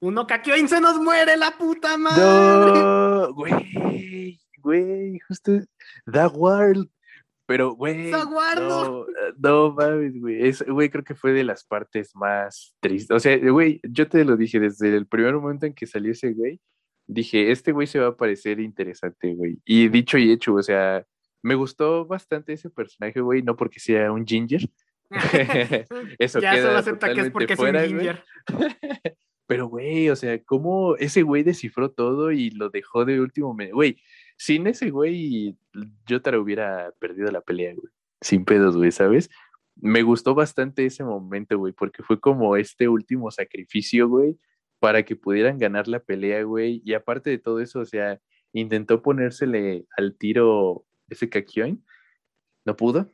uno, Kakyoin se nos muere la puta madre. No, güey, güey, justo The World. Pero, güey. ¡Saguardo! No, no mames, güey. Es, güey, creo que fue de las partes más tristes. O sea, güey, yo te lo dije desde el primer momento en que salió ese güey. Dije, este güey se va a parecer interesante, güey. Y dicho y hecho, o sea, me gustó bastante ese personaje, güey, no porque sea un ginger. Eso ya solo acepta que es porque es un ginger. Pero, güey, o sea, cómo ese güey descifró todo y lo dejó de último. Güey, sin ese güey, yo te hubiera perdido la pelea, güey. Sin pedos, güey, ¿sabes? Me gustó bastante ese momento, güey, porque fue como este último sacrificio, güey, para que pudieran ganar la pelea, güey. Y aparte de todo eso, o sea, intentó ponérsele al tiro ese Kakyoin. No pudo,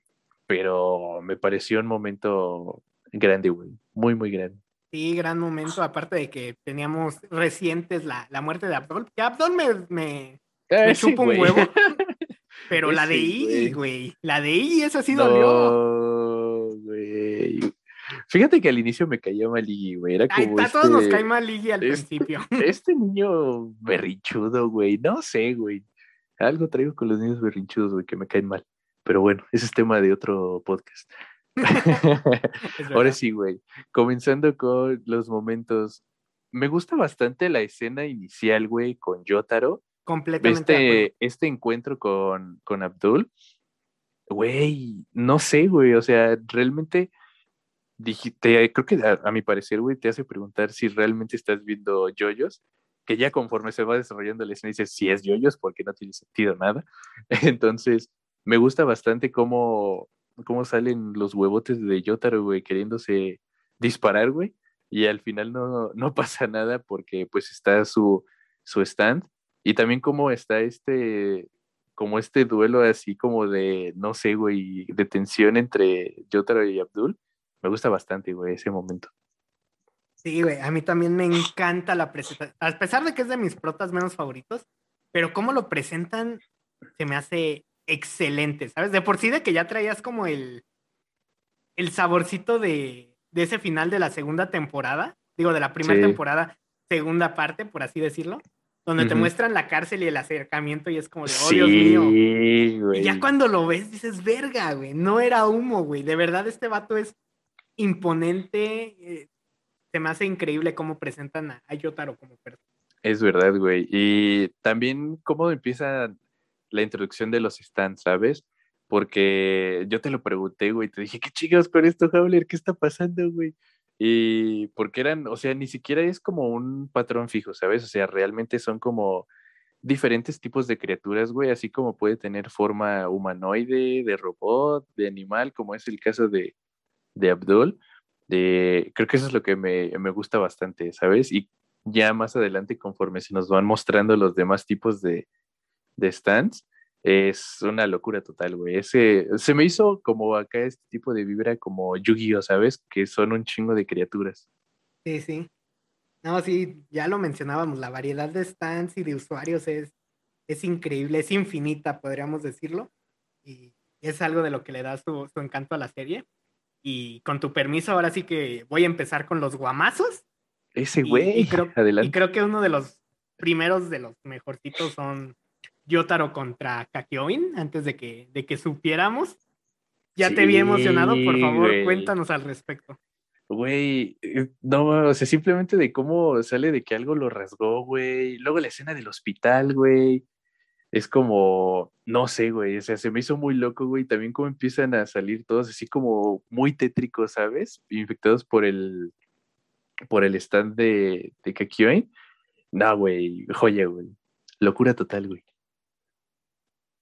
pero me pareció un momento grande, güey. Muy, muy grande. Sí, gran momento, aparte de que teníamos recientes la, muerte de Abdul. Que Abdul me, me, eh, un huevo. Pero la de I, güey. La de I, esa sí dolió. güey. Fíjate que al inicio me caía mal Iggy, güey. Era como a todos nos cae mal Iggy al este, principio. Este niño berrinchudo, güey. No sé, güey. Algo traigo con los niños berrinchudos, güey, que me caen mal. Pero bueno, ese es tema de otro podcast. Ahora sí, güey. Comenzando con los momentos. Me gusta bastante la escena inicial, güey, con Yotaro. Completamente. Este, este encuentro con, con Abdul. Güey, no sé, güey. O sea, realmente dijiste, creo que a, mi parecer, güey, te hace preguntar si realmente estás viendo yoyos, que ya conforme se va desarrollando la escena dices si es yoyos porque no tiene sentido nada. Entonces, me gusta bastante cómo, cómo salen los huevotes de Yotaro, güey, queriéndose disparar, güey, y al final no, no pasa nada porque pues está su, su stand. Y también cómo está este, como este duelo así como de, no sé, güey, de tensión entre Yotaro y Abdul. Me gusta bastante, güey, ese momento. Sí, güey, a mí también me encanta la presentación. A pesar de que es de mis protas menos favoritos, pero cómo lo presentan se me hace excelente, ¿sabes? De por sí de que ya traías como el, el saborcito de, de ese final de la segunda temporada, digo, de la primera temporada, segunda parte, por así decirlo, donde te muestran la cárcel y el acercamiento y es como de, oh, Dios mío. Y ya cuando lo ves dices, verga, güey, no era humo, güey, de verdad este vato es imponente, eh, se me hace increíble cómo presentan a, Yotaro como persona. Es verdad, güey. Y también cómo empieza la introducción de los stands, ¿sabes? Porque yo te lo pregunté, güey, te dije, ¿qué chicos con esto, Howler? ¿Qué está pasando, güey? Y porque eran, o sea, ni siquiera es como un patrón fijo, ¿sabes? O sea, realmente son como diferentes tipos de criaturas, güey, así como puede tener forma humanoide, de robot, de animal, como es el caso de, de Abdul. De, creo que eso es lo que me, me gusta bastante, ¿sabes? Y ya más adelante, conforme se nos van mostrando los demás tipos de, de stands, es una locura total, güey. Ese, se me hizo como acá este tipo de vibra como Yu-Gi-Oh, ¿sabes? Que son un chingo de criaturas. Sí, sí. No, sí, ya lo mencionábamos, la variedad de stands y de usuarios es, es increíble, es infinita, podríamos decirlo. Y es algo de lo que le da su, su encanto a la serie. Y con tu permiso, ahora sí que voy a empezar con los guamazos. Ese güey, y, creo, y creo que uno de los primeros de los mejorcitos son Yotaro contra Kakyoin, antes de que, de que supiéramos. Ya te vi emocionado, por favor, cuéntanos al respecto. Güey, eh, no, o sea, simplemente de cómo sale de que algo lo rasgó, güey. Luego la escena del hospital, güey. Es como, no sé, güey, o sea, se me hizo muy loco, güey. También cómo empiezan a salir todos así como muy tétricos, ¿sabes? Infectados por el, por el stand de, de Kakyoin. No, güey, joya, güey. Locura total, güey.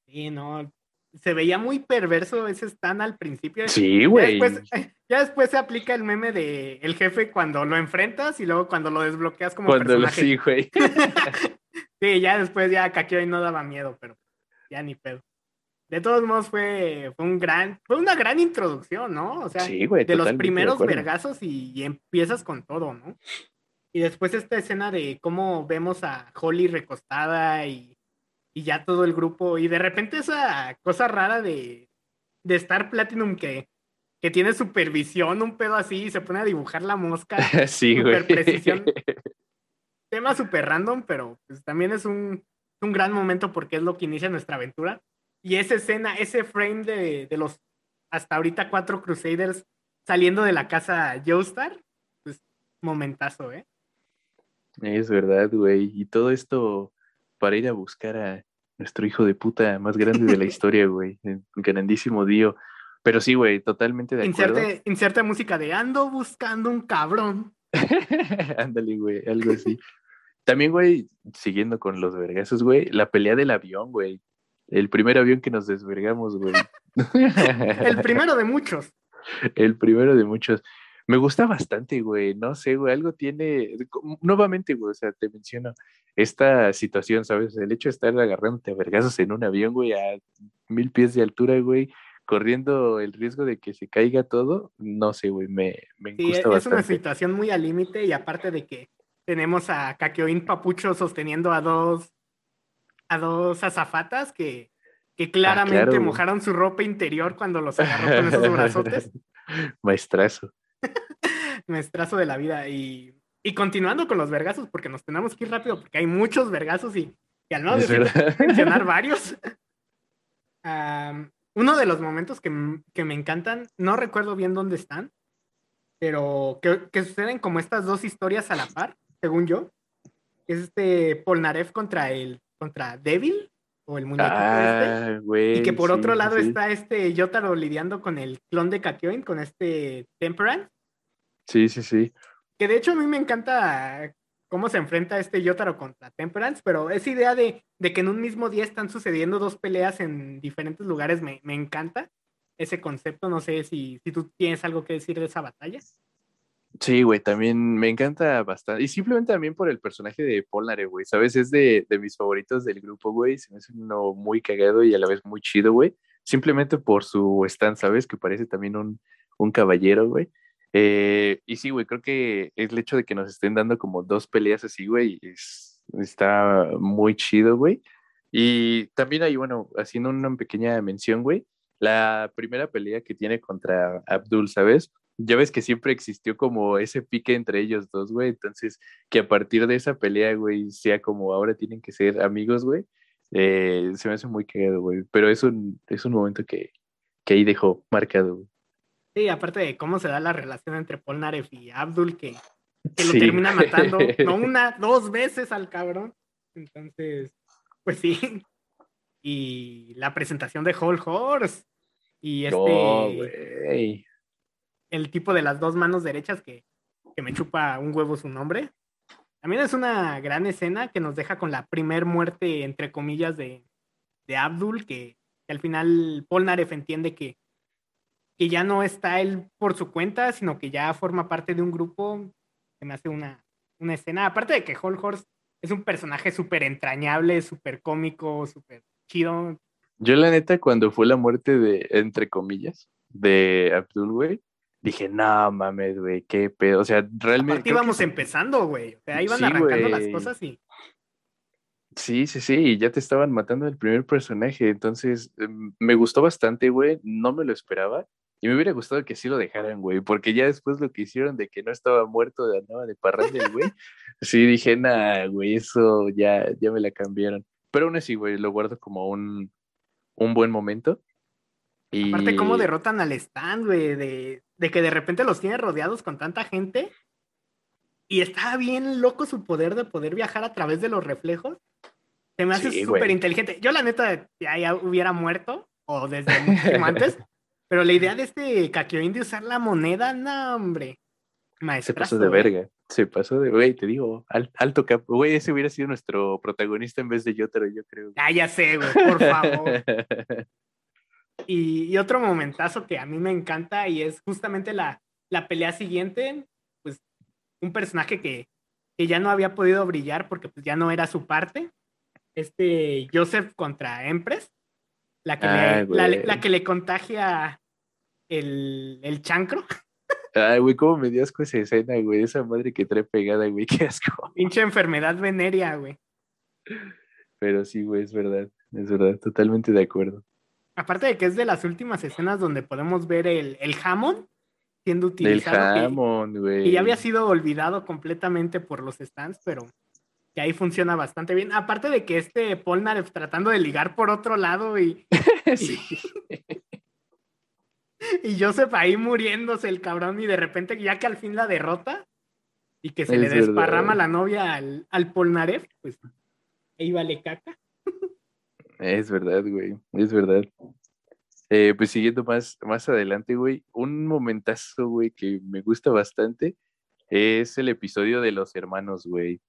Sí, no. Se veía muy perverso ese stand al principio. Sí, güey. Ya, después, se aplica el meme de el jefe cuando lo enfrentas y luego cuando lo desbloqueas como cuando personaje. sí, güey. sí, ya después ya Kakyoin no daba miedo, pero ya ni pedo. De todos modos fue, fue un gran, fue una gran introducción, ¿no? O sea, de los primeros vergazos y, empiezas con todo, ¿no? Y después esta escena de cómo vemos a Holly recostada y y ya todo el grupo, y de repente esa cosa rara de, de Star Platinum que, que tiene supervisión, un pedo así, y se pone a dibujar la mosca. sí, super precisión. Tema super random, pero pues también es un, un gran momento porque es lo que inicia nuestra aventura. Y esa escena, ese frame de, de los hasta ahorita cuatro Crusaders saliendo de la casa Joestar, pues momentazo, ¿eh? Es verdad, güey. Y todo esto para ir a buscar a nuestro hijo de puta más grande de la historia, güey. El grandísimo Dio. Pero sí, güey, totalmente de acuerdo. Inserte, inserte música de ando buscando un cabrón. Ándale, güey, algo así. También, güey, siguiendo con los vergazos, güey, la pelea del avión, güey. El primer avión que nos desvergamos, güey. El primero de muchos. El primero de muchos. Me gusta bastante, güey. No sé, güey, algo tiene. Nuevamente, güey, o sea, te menciono esta situación, ¿sabes? El hecho de estar agarrándote a vergazos en un avión, güey, a mil pies de altura, güey, corriendo el riesgo de que se caiga todo, no sé, güey, me, me sí, gusta es bastante. una situación muy al límite y aparte de que tenemos a Kakyoin Papucho sosteniendo a dos a dos azafatas que, que claramente Ah, claro, güey. mojaron su ropa interior cuando los agarró con esos brazotes. Maestrazo. Maestrazo de la vida. Y, y continuando con los vergazos, porque nos tenemos que ir rápido, porque hay muchos vergazos y, y al menos Es verdad. mencionar varios. Uno de los momentos que, que me encantan, no recuerdo bien dónde están, pero que, que suceden como estas dos historias a la par, según yo. Es este Polnareff contra el contra Devil o el muñeco este. Ah, güey. Y que por sí, otro lado sí. está este Yotaro lidiando con el clon de Kakyoin, con este Temperance. Sí, sí, sí. Que de hecho a mí me encanta cómo se enfrenta este Yotaro contra Temperance, pero esa idea de, de que en un mismo día están sucediendo dos peleas en diferentes lugares me, me encanta. Ese concepto, no sé si, si tú tienes algo que decir de esa batalla. Sí, güey, también me encanta bastante. Y simplemente también por el personaje de Polnare, güey. ¿Sabes? Es de, de mis favoritos del grupo, güey. Se me hace uno muy cagado y a la vez muy chido, güey. Simplemente por su stand, ¿sabes? Que parece también un, un caballero, güey. Eh, y sí, güey, creo que el hecho de que nos estén dando como dos peleas así, güey, es, está muy chido, güey. Y también ahí, bueno, haciendo una pequeña mención, güey, la primera pelea que tiene contra Abdul, ¿sabes? Ya ves que siempre existió como ese pique entre ellos dos, güey. Entonces, que a partir de esa pelea, güey, sea como ahora tienen que ser amigos, güey. eh, se me hace muy cagado, güey. Pero es un, es un momento que, que ahí dejó marcado, güey. Sí, aparte de cómo se da la relación entre Polnareff y Abdul, que, que lo Sí. termina matando, no una, dos veces al cabrón. Entonces, pues sí. Y la presentación de Whole Horse. Y este. El tipo de las dos manos derechas que, que me chupa un huevo su nombre. También es una gran escena que nos deja con la primer muerte, entre comillas, de, de Abdul, que, que al final Polnareff entiende que, que ya no está él por su cuenta, sino que ya forma parte de un grupo. Se me hace una, una escena. Aparte de que Whole Horse es un personaje súper entrañable, súper cómico, súper chido. Yo, la neta, cuando fue la muerte de, entre comillas, de Abdul, güey, dije, no mames, güey, qué pedo. O sea, realmente. Aparte que íbamos empezando, güey. O sea, iban Sí, arrancando las cosas y Sí, sí, sí, y ya te estaban matando el primer personaje, entonces em, me gustó bastante, güey, no me lo esperaba y me hubiera gustado que sí lo dejaran, güey, porque ya después lo que hicieron de que no estaba muerto, de andaba de parranda güey, sí dije, nah, güey, eso ya, ya me la cambiaron, pero aún así, güey, lo guardo como un, un buen momento. Y... Aparte, cómo derrotan al stand, güey, de, de que de repente los tiene rodeados con tanta gente. Y está bien loco su poder de poder viajar a través de los reflejos. Se me hace súper inteligente. Yo, la neta, ya, ya hubiera muerto, o desde muchísimo antes. Pero la idea de este Kakyoin de usar la moneda, no, hombre. Se Maestrazo, pasó de güey. verga, se pasó de, güey, te digo, al- alto cap, güey, ese hubiera sido nuestro protagonista en vez de Yotaro, yo creo. Ah, ya sé, güey, por favor. Y, y otro momentazo que a mí me encanta y es justamente la, la pelea siguiente, pues un personaje que, que ya no había podido brillar porque pues ya no era su parte, este Joseph contra Empress, la que, le, la que le contagia el, el chancro, Ay, güey, cómo me dio asco esa escena, güey, esa madre que trae pegada, güey, qué asco. pinche enfermedad venérea, güey. Pero sí, güey, es verdad, es verdad, totalmente de acuerdo. Aparte de que es de las últimas escenas donde podemos ver el, el Hammond siendo utilizado. Hammond, güey. que ya había sido olvidado completamente por los stands, pero que ahí funciona bastante bien. Aparte de que este Polnareff tratando de ligar por otro lado y, Sí. y Joseph ahí muriéndose el cabrón y de repente ya que al fin la derrota y que se le Es desparrama verdad. la novia al, al Polnareff, pues ahí vale caca. Es verdad, güey, es verdad. Eh, pues siguiendo más, más adelante, güey, un momentazo, güey, que me gusta bastante es el episodio de los hermanos, güey.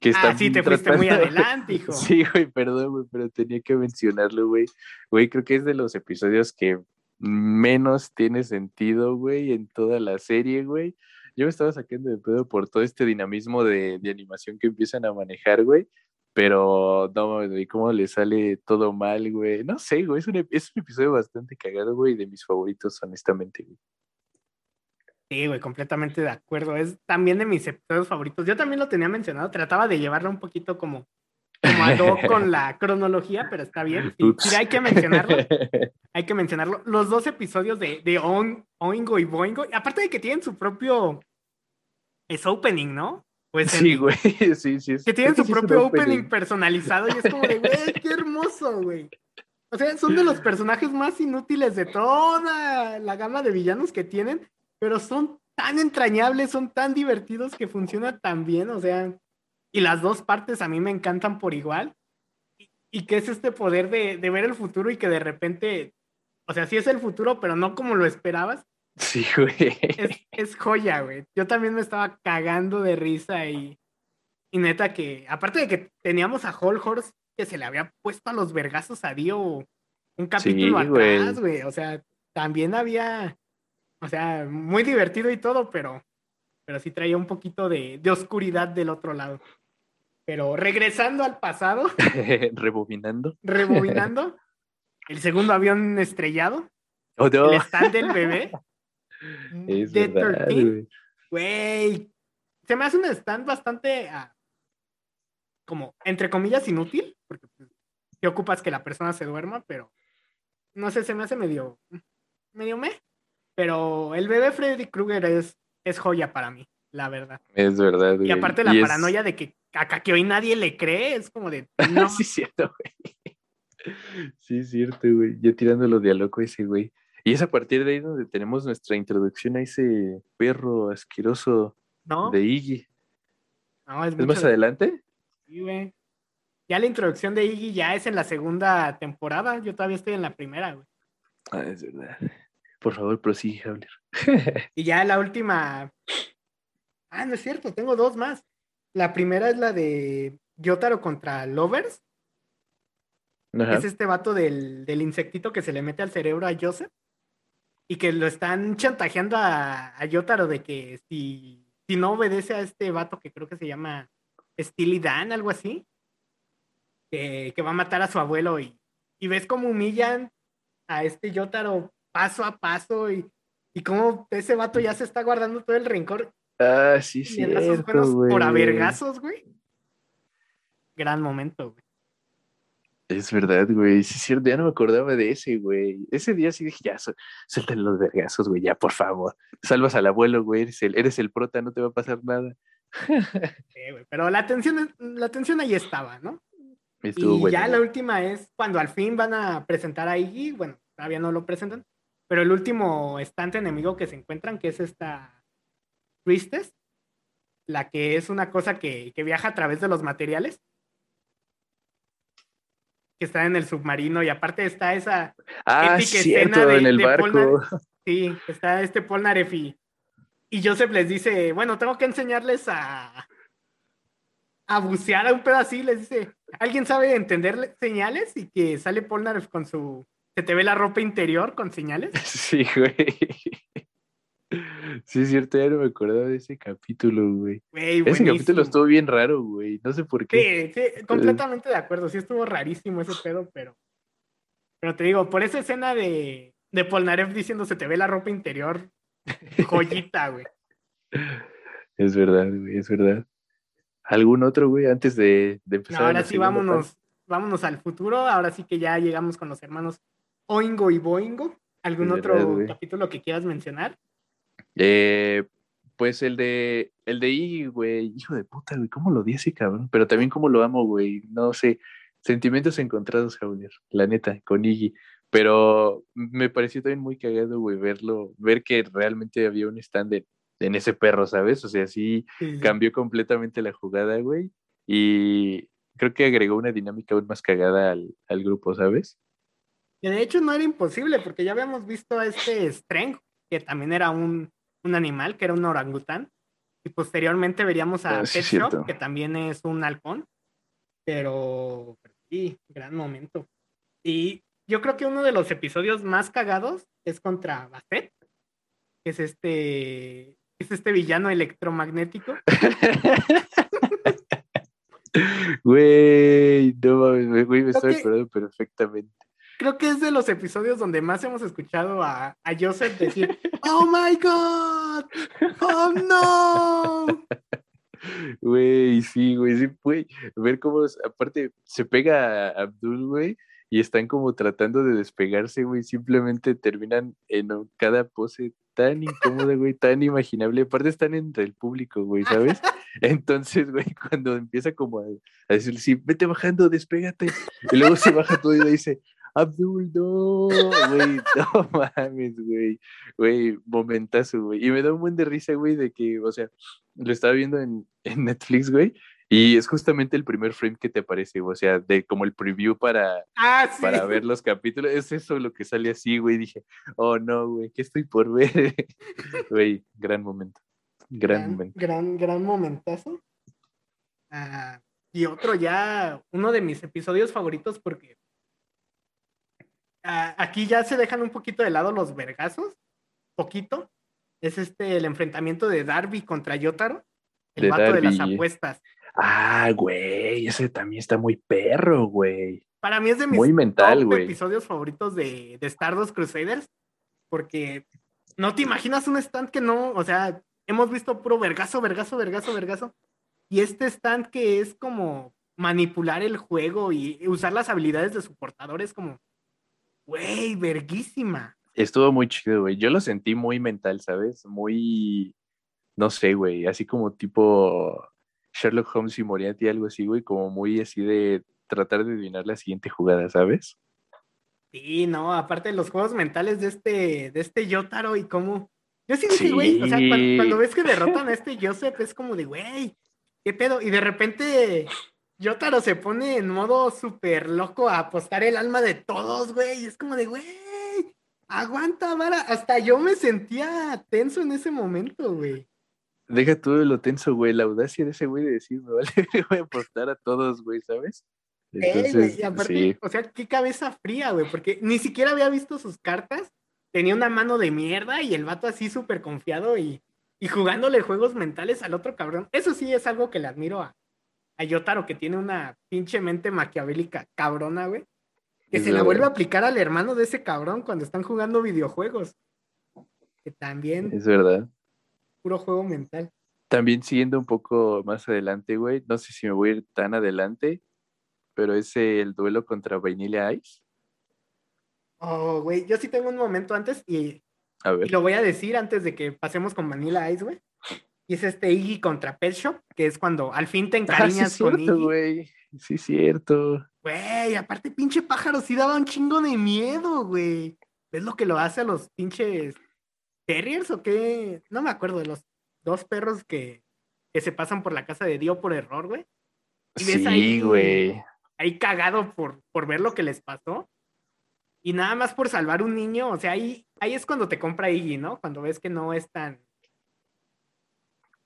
Que Ah, sí, te fuiste muy adelante, hijo. Sí, güey, perdón, güey, pero tenía que mencionarlo, güey. Güey, creo que es de los episodios que menos tiene sentido, güey, en toda la serie, güey. Yo me estaba sacando de pedo por todo este dinamismo de, de animación que empiezan a manejar, güey. Pero no, güey, cómo le sale todo mal, güey. No sé, güey, es un, es un episodio bastante cagado, güey, de mis favoritos, honestamente, güey. Sí, güey, completamente de acuerdo. Es también de mis episodios favoritos. Yo también lo tenía mencionado, trataba de llevarlo un poquito como, como ad hoc con la cronología, pero está bien. Sí, hay que mencionarlo. Hay que mencionarlo. Los dos episodios de, de On- Oingo y Boingo, y aparte de que tienen su propio. Es opening, ¿no? Pues Sí, güey, sí, sí. es- Que tienen su sí propio opening personalizado y es como de, güey, qué hermoso, güey. O sea, son de los personajes más inútiles de toda la gama de villanos que tienen, pero son tan entrañables, son tan divertidos que funciona tan bien, o sea, y las dos partes a mí me encantan por igual. Y, y que es este poder de, de ver el futuro y que de repente, o sea, sí es el futuro, pero no como lo esperabas, Sí, güey. es, es joya, güey. Yo también me estaba cagando de risa y, y neta que, aparte de que teníamos a Hall Horse que se le había puesto a los vergazos a Dio un capítulo Sí, atrás, güey. O sea, también había, o sea, muy divertido y todo, pero, pero sí traía un poquito de, de oscuridad del otro lado. Pero regresando al pasado, Rebobinando. rebobinando, el segundo avión estrellado, Oh, no. el stand del bebé. Es de verdad, 13, güey. Se me hace un stand bastante, ah, como, entre comillas, inútil, porque pues, te ocupas que la persona se duerma, pero no sé, se me hace medio, medio me. Pero el bebé Freddy Krueger es, es joya para mí, la verdad. Es verdad, güey. Y aparte la Y es- paranoia de que a que hoy nadie le cree, es como de, no, sí, es cierto, güey. Sí, es cierto, güey. Yo tirándolo de a loco ese güey. Y es a partir de ahí donde tenemos nuestra introducción a ese perro asqueroso no, de Iggy. no, es, ¿Es mucho más de- adelante? sí, güey. Ya la introducción de Iggy ya es en la segunda temporada, yo todavía estoy en la primera, güey. Ah, es verdad. Por favor, prosigue, Habler. Y ya la última. Ah, no es cierto, tengo dos más. La primera es la de Yotaro contra Lovers. Ajá. Es este vato del, del insectito que se le mete al cerebro a Joseph. Y que lo están chantajeando a, a Yotaro de que si, si no obedece a este vato que creo que se llama Steely Dan, algo así, que, que va a matar a su abuelo. Y, y ves cómo humillan a este Yotaro paso a paso y, y cómo ese vato ya se está guardando todo el rencor Ah, sí, buenos por avergazos, güey. Gran momento, güey. Es verdad, güey. Sí, es cierto. Ya no me acordaba de ese, güey. Ese día sí dije, ya, su- suelten los vergazos, güey, ya, por favor. Salvas al abuelo, güey. Eres el, eres el prota, no te va a pasar nada. Sí, güey, Pero la tensión, la tensión ahí estaba, ¿no? Estuvo y bueno. ya la última es cuando al fin van a presentar a Iggy, bueno, todavía no lo presentan, pero el último estante enemigo que se encuentran, que es esta Priestess, la que es una cosa que, que viaja a través de los materiales, que está en el submarino y aparte está esa, Ah, cierto, escena de- en el de barco. Sí, está este Polnareff y, y Joseph les dice, bueno, tengo que enseñarles a, a bucear a un pedo así, les dice, ¿alguien sabe entender señales? Y que sale Polnareff con su, se te ve la ropa interior con señales. Sí, güey. Sí, es cierto, ya no me acordaba de ese capítulo, güey. Güey, Ese capítulo estuvo bien raro, güey. No sé por qué. Sí, sí, completamente de acuerdo. Sí estuvo rarísimo ese pedo, pero. Pero te digo, por esa escena de, de Polnareff diciendo se te ve la ropa interior, joyita, güey. Es verdad, güey, es verdad. ¿Algún otro, güey, antes de, de No, empezar? ahora la sí, vámonos, vámonos al futuro. Ahora sí que ya llegamos con los hermanos Oingo y Boingo. ¿Algún otro güey. capítulo que quieras mencionar? Eh, Pues el de, el de Iggy, güey, hijo de puta, güey, cómo lo odié ese cabrón, pero también cómo lo amo, güey, no sé, sentimientos encontrados, Javier, la neta, con Iggy, pero me pareció también muy cagado, güey, verlo, ver que realmente había un stand en ese perro, ¿sabes? O sea, sí, cambió completamente la jugada, güey, y creo que agregó una dinámica aún más cagada al, al grupo, ¿sabes? Que de hecho no era imposible, porque ya habíamos visto a este Streng, que también era un, un animal, que era un orangután. Y posteriormente veríamos a ah, Pet que también es un halcón. Pero, sí, gran momento. Y yo creo que uno de los episodios más cagados es contra Bastet, que es este, es este villano electromagnético. Güey, no mames, güey, me estoy esperando perfectamente creo que es de los episodios donde más hemos escuchado a, a Joseph decir, ¡Oh my God! ¡Oh no! Güey, sí, güey, sí, güey. Ver cómo, aparte, se pega a Abdul, güey, y están como tratando de despegarse, güey. Simplemente terminan en cada pose tan incómoda, güey, tan imaginable. Aparte, están entre el público, güey, ¿sabes? Entonces, güey, cuando empieza como a, a decir, sí, vete bajando, despégate. Y luego se baja todo y le dice, Abdul, no, güey, no mames, güey, güey, momentazo, güey. Y me da un buen de risa, güey, de que, o sea, lo estaba viendo en, en Netflix, güey, y es justamente el primer frame que te aparece, o sea, de como el preview para, ah, para ver los capítulos. Es eso lo que sale así, güey. Dije, oh no, güey, ¿qué estoy por ver? güey, gran momento. Gran, momento. Gran, gran momentazo. Ah, y otro ya, uno de mis episodios favoritos porque aquí ya se dejan un poquito de lado los vergazos, poquito. Es este el enfrentamiento de Darby contra Yotaro, el vato de las apuestas. Ah, güey, ese también está muy perro, güey. Para mí es de mis muy mental, episodios favoritos de, de Stardust Crusaders, porque no te imaginas un stand que no, o sea, hemos visto puro vergazo, vergazo, vergazo, vergazo. Y este stand que es como manipular el juego y usar las habilidades de su portador es como, Güey, verguísima. Estuvo muy chido, güey. Yo lo sentí muy mental, ¿sabes? Muy, no sé, güey, así como tipo Sherlock Holmes y Moriarty, algo así, güey, como muy así de tratar de adivinar la siguiente jugada, ¿sabes? Sí, no, aparte de los juegos mentales de este, de este Yotaro y cómo. Yo sí dije, güey, o sea, cuando, ves que derrotan a este Joseph, es como de, güey, ¿qué pedo? Y de repente Yotaro se pone en modo súper loco a apostar el alma de todos, güey. Es como de, güey, aguanta, vara. Hasta yo me sentía tenso en ese momento, güey. Deja todo lo tenso, güey. La audacia de ese güey de decir, me vale, voy a apostar a todos, güey, ¿sabes? Entonces, y aparte, o sea, qué cabeza fría, güey, porque ni siquiera había visto sus cartas. Tenía una mano de mierda y el vato así súper confiado y, y jugándole juegos mentales al otro cabrón. Eso sí es algo que le admiro a, a Yotaro, que tiene una pinche mente maquiavélica cabrona, güey. Que se la vuelve a aplicar al hermano de ese cabrón cuando están jugando videojuegos. Que también. Es verdad. Puro juego mental. También siguiendo un poco más adelante, güey. No sé si me voy a ir tan adelante, pero es el duelo contra Vanilla Ice. Oh, güey, yo sí tengo un momento antes y, a ver. y lo voy a decir antes de que pasemos con Vanilla Ice, güey. Y es este Iggy contra Pet Shop, que es cuando al fin te ah, encariñas con Iggy. güey. Sí, cierto. Güey, aparte pinche pájaro sí daba un chingo de miedo, güey. ¿Ves lo que lo hace a los pinches terriers o qué? No me acuerdo de los dos perros que, que se pasan por la casa de Dio por error, güey. Y ves sí, ahí, güey. Ahí cagado por, por ver lo que les pasó. Y nada más por salvar un niño, o sea, ahí, ahí es cuando te compra Iggy, ¿no? Cuando ves que no es tan,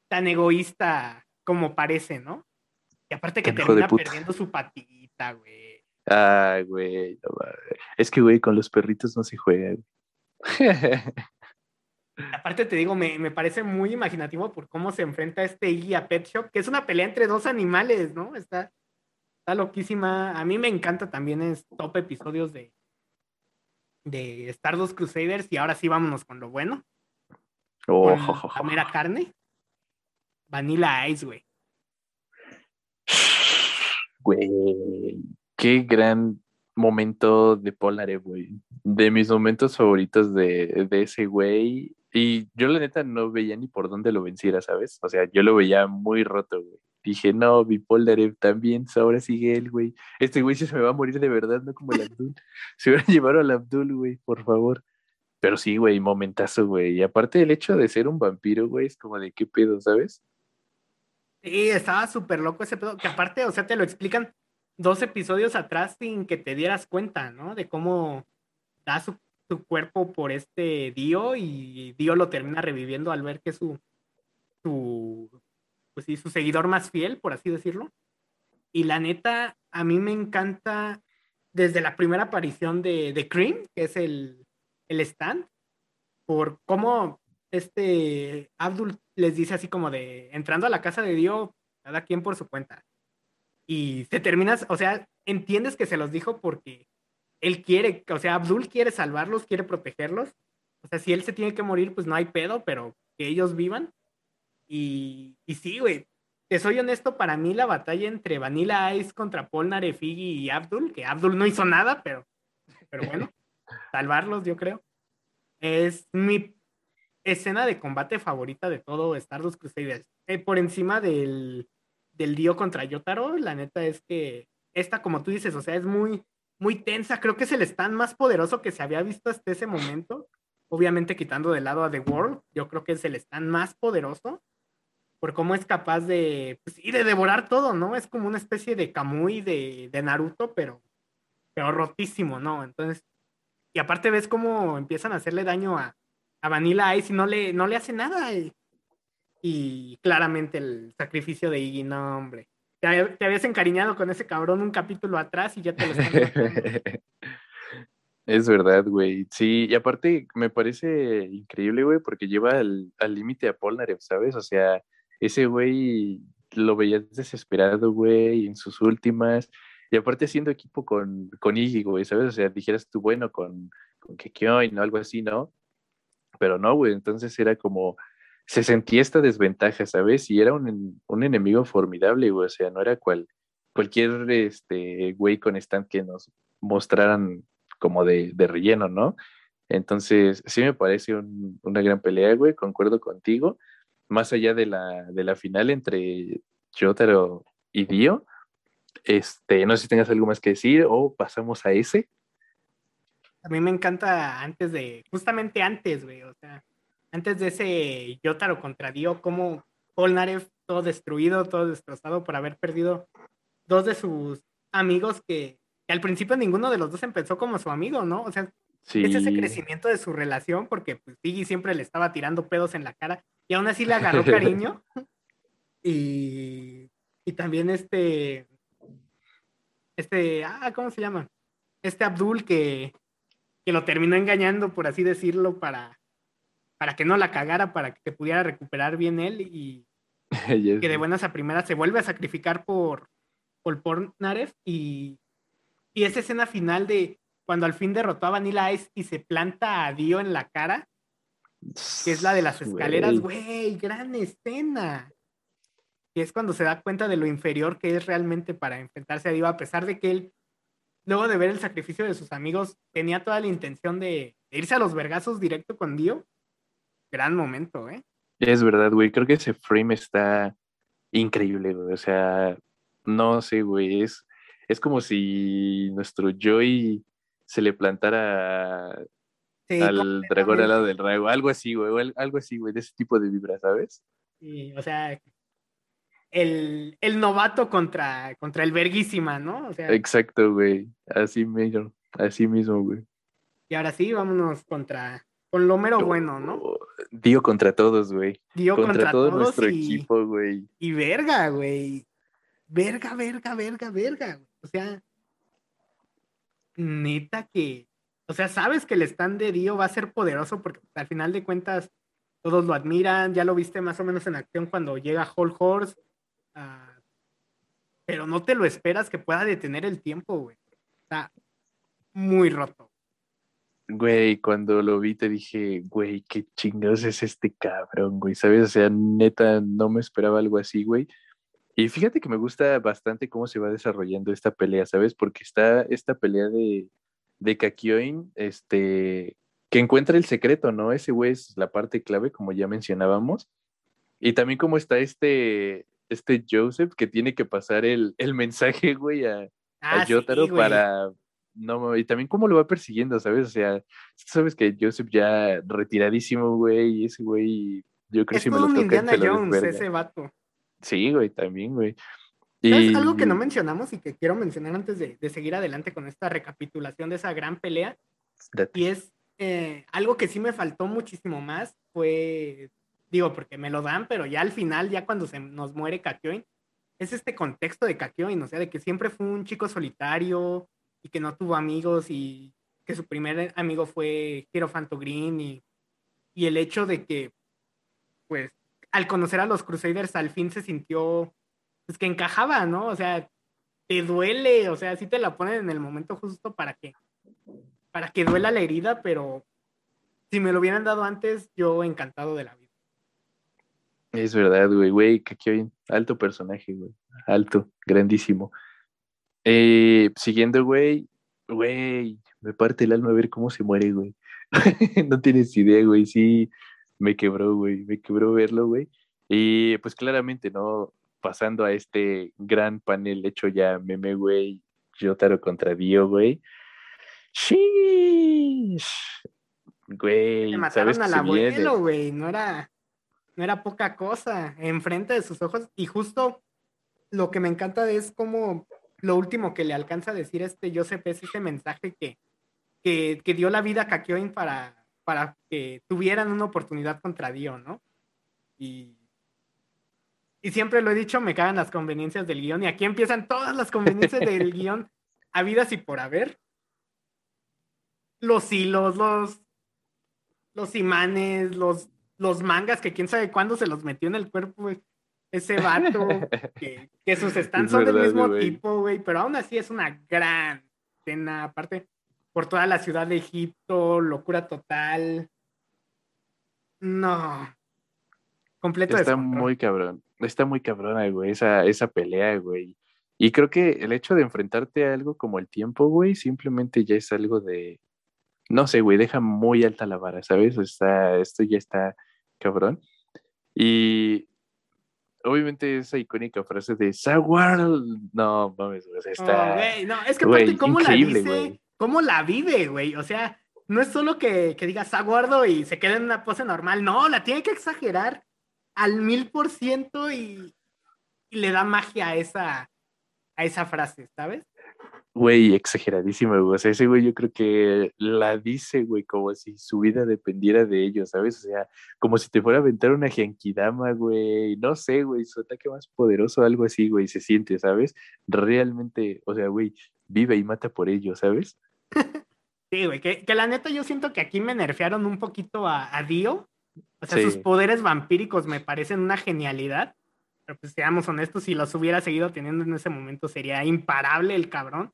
tan egoísta como parece, ¿no? Y aparte que termina perdiendo su patita, güey. Ay, güey, es que, güey, con los perritos no se juega, güey. Aparte te digo, me, parece muy imaginativo por cómo se enfrenta este Iggy a Pet Shop, que es una pelea entre dos animales, ¿no? Está, está loquísima. A mí me encanta también es top episodios de, de Stardust Crusaders y ahora sí vámonos con lo bueno. Oh, con mera carne. Vanilla Ice, güey. Güey, qué gran momento de Polare, güey. De mis momentos favoritos de, ese güey Y yo la neta no veía ni por dónde lo venciera, ¿sabes? O sea, yo lo veía muy roto, güey. Dije, no, Bipoldarev también, ahora sigue él, güey. Este güey se me va a morir de verdad, no como el Abdul. se hubiera llevado al Abdul, güey, por favor. Pero sí, güey, momentazo, güey. Y aparte del hecho de ser un vampiro, güey, es como de qué pedo, ¿sabes? Sí, estaba súper loco ese pedo. Que aparte, o sea, te lo explican dos episodios atrás sin que te dieras cuenta, ¿no? De cómo da su, cuerpo por este Dio y Dio lo termina reviviendo al ver que su, su, pues sí, su seguidor más fiel, por así decirlo. Y la neta, a mí me encanta desde la primera aparición de, de Cream, que es el, el stand, por cómo este Abdul les dice así como de entrando a la casa de Dio, cada quien por su cuenta. Y se terminas, o sea, entiendes que se los dijo porque él quiere, o sea, Abdul quiere salvarlos, quiere protegerlos. O sea, si él se tiene que morir, pues no hay pedo, pero que ellos vivan. Y, y sí, güey, te soy honesto, para mí la batalla entre Vanilla Ice contra Polnareff y Abdul, que Abdul no hizo nada, pero, pero bueno, salvarlos, yo creo. Es mi escena de combate favorita de todo Stardust Crusaders. Eh, por encima del, del Dio contra Yotaro, la neta es que esta, como tú dices, o sea, es muy, muy tensa. Creo que es el stand más poderoso que se había visto hasta ese momento. Obviamente quitando de lado a The World, yo creo que es el stand más poderoso por cómo es capaz de, pues, de devorar todo, ¿no? Es como una especie de Kamui de, de Naruto, pero, pero rotísimo, ¿no? Entonces, y aparte ves cómo empiezan a hacerle daño a, a Vanilla Ice y no le, no le hace nada. Y, claramente el sacrificio de Iggy, no, hombre. Te, habías encariñado con ese cabrón un capítulo atrás y ya te lo están Es verdad, güey. Sí, y aparte me parece increíble, güey, porque lleva al límite a Polnareff, ¿sabes? O sea, ese güey lo veías desesperado, güey, en sus últimas. Y aparte haciendo equipo con, con Iggy, güey, ¿sabes? O sea, dijeras tú, bueno, con, con Kekioin ¿no? Algo así, ¿no? Pero no, güey, entonces era como, se sentía esta desventaja, ¿sabes? Y era un, un enemigo formidable, güey, o sea, no era cual, cualquier este, güey con stand que nos mostraran como de, de relleno, ¿no? Entonces, sí me parece una gran pelea, güey, concuerdo contigo. Más allá de la, de la final entre Jotaro y Dio, este, no sé si tengas algo más que decir o pasamos a ese. A mí me encanta antes de, justamente antes, güey, o sea, antes de ese Yotaro contra Dio, como Polnareff todo destruido, todo destrozado por haber perdido dos de sus amigos que, al principio ninguno de los dos empezó como su amigo, ¿no? O sea, es ese crecimiento de su relación porque pues siempre le estaba tirando pedos en la cara y aún así le agarró cariño. y, y también este, este, ah, ¿cómo se llama? Este Abdul que, que lo terminó engañando, por así decirlo, para, para que no la cagara, para que pudiera recuperar bien él y que de buenas a primeras se vuelve a sacrificar por, por Pornareff y, y esa escena final de cuando al fin derrotó a Vanilla Ice y se planta a Dio en la cara, que es la de las escaleras, güey, gran escena. Que es cuando se da cuenta de lo inferior que es realmente para enfrentarse a Dio, a pesar de que él luego de ver el sacrificio de sus amigos, tenía toda la intención de, irse a los vergazos directo con Dio. Gran momento, ¿eh? Es verdad, güey. Creo que ese frame está increíble, güey. O sea, no sé, güey. Es, es como si nuestro Joy se le plantara al dragón al lado del rayo. Algo así, güey. Algo así, güey. De ese tipo de vibra, ¿sabes? Sí, o sea, el, el, novato contra, contra el verguísima, ¿no? O sea, Exacto, güey. Así mismo, así mismo, güey. Y ahora sí, vámonos contra, con lo mero bueno, ¿no? Dio contra todos, güey. Dio contra, todo nuestro equipo, güey. Y verga, güey. Verga, verga, verga, verga. O sea, neta que, o sea, sabes que el stand de Dio va a ser poderoso porque al final de cuentas todos lo admiran, ya lo viste más o menos en acción cuando llega Whole Horse, Pero no te lo esperas que pueda detener el tiempo, güey. Está muy roto. Güey, cuando lo vi te dije, güey, qué chingados es este cabrón, güey, ¿sabes? O sea, neta, no me esperaba algo así, güey. Y fíjate que me gusta bastante cómo se va desarrollando esta pelea, ¿sabes? Porque está esta pelea de, de este, que encuentra el secreto, ¿no? Ese güey es la parte clave, como ya mencionábamos. Y también como está este, este Joseph que tiene que pasar el, el mensaje, güey, a, a Ah, sí, Yotaro güey. para... No, y también cómo lo va persiguiendo, ¿sabes? O sea, sabes que Joseph ya retiradísimo, güey, y ese güey, yo creo que Es si me lo toca, Indiana lo Jones, ese vato. Sí, güey, también, güey. ¿Sabes Y algo que no mencionamos y que quiero mencionar antes de, de seguir adelante con esta recapitulación de esa gran pelea? date. Y es eh, algo que sí me faltó muchísimo más, fue, digo, porque me lo dan, pero ya al final, ya cuando se nos muere Kakyoin, es este contexto de Kakyoin, o sea, de que siempre fue un chico solitario y que no tuvo amigos y que su primer amigo fue Hierofanto Green y, y el hecho de que, pues, al conocer a los Crusaders al fin se sintió, pues, que encajaba, ¿no? O sea, te duele, o sea, sí te la ponen en el momento justo para que para que duela la herida, pero si me lo hubieran dado antes, yo encantado de la vida. Es verdad, güey, güey, Kakyoin, alto personaje, güey, alto, grandísimo. Eh, siguiendo, güey, güey, me parte el alma ver cómo se muere, güey. no tienes idea, güey, sí, me quebró, güey, me quebró verlo, güey. Y pues claramente, ¿no? Pasando a este gran panel hecho ya meme, güey, Yotaro contra Dio, güey. Sheesh. Güey, Le sabes mataron al abuelo, güey, no era, no era poca cosa, enfrente de sus ojos, y justo lo que me encanta es como lo último que le alcanza a decir este Joseph es ese mensaje que, que, que dio la vida a Kakyoin para, para que tuvieran una oportunidad contra Dio, ¿no? Y, y siempre lo he dicho, me cagan las conveniencias del guion, y aquí empiezan todas las conveniencias del guion habidas y por haber. Los hilos, los, los imanes, los, los mangas que quién sabe cuándo se los metió en el cuerpo, güey. Ese vato, que, que sus stands Es son del mismo tipo, güey, pero aún así es una gran escena, aparte, por toda la ciudad de Egipto, locura total. No. Completo Está descontrol. muy cabrón, está muy cabrona, güey, esa, esa pelea, güey. Y creo que el hecho de enfrentarte a algo como el tiempo, güey, simplemente ya es algo de, no sé, güey, deja muy alta la vara, ¿sabes? Está, esto ya está cabrón. Y obviamente esa icónica frase de Saguar, no, mames, o sea, está... Oh, no, es que ¿cómo la dice? ¿Cómo la vive, güey? O sea, no es solo que, que digas aguardo y se quede en una pose normal, no, la tiene que exagerar al mil por ciento y, y le da magia a esa, a esa frase, ¿sabes? Güey, exageradísimo, güey. O sea, ese güey yo creo que la dice, güey, como si su vida dependiera de ello, ¿sabes? O sea, como si te fuera a aventar una Genkidama, güey. No sé, güey, su ataque más poderoso, algo así, güey, se siente, ¿sabes? Realmente, o sea, güey, vive y mata por ello, ¿sabes? Sí, güey, que, que la neta yo siento que aquí me nerfearon un poquito a, a Dio. O sea, Sí. sus poderes vampíricos me parecen una genialidad. Pero pues seamos honestos, si los hubiera seguido teniendo en ese momento sería imparable el cabrón.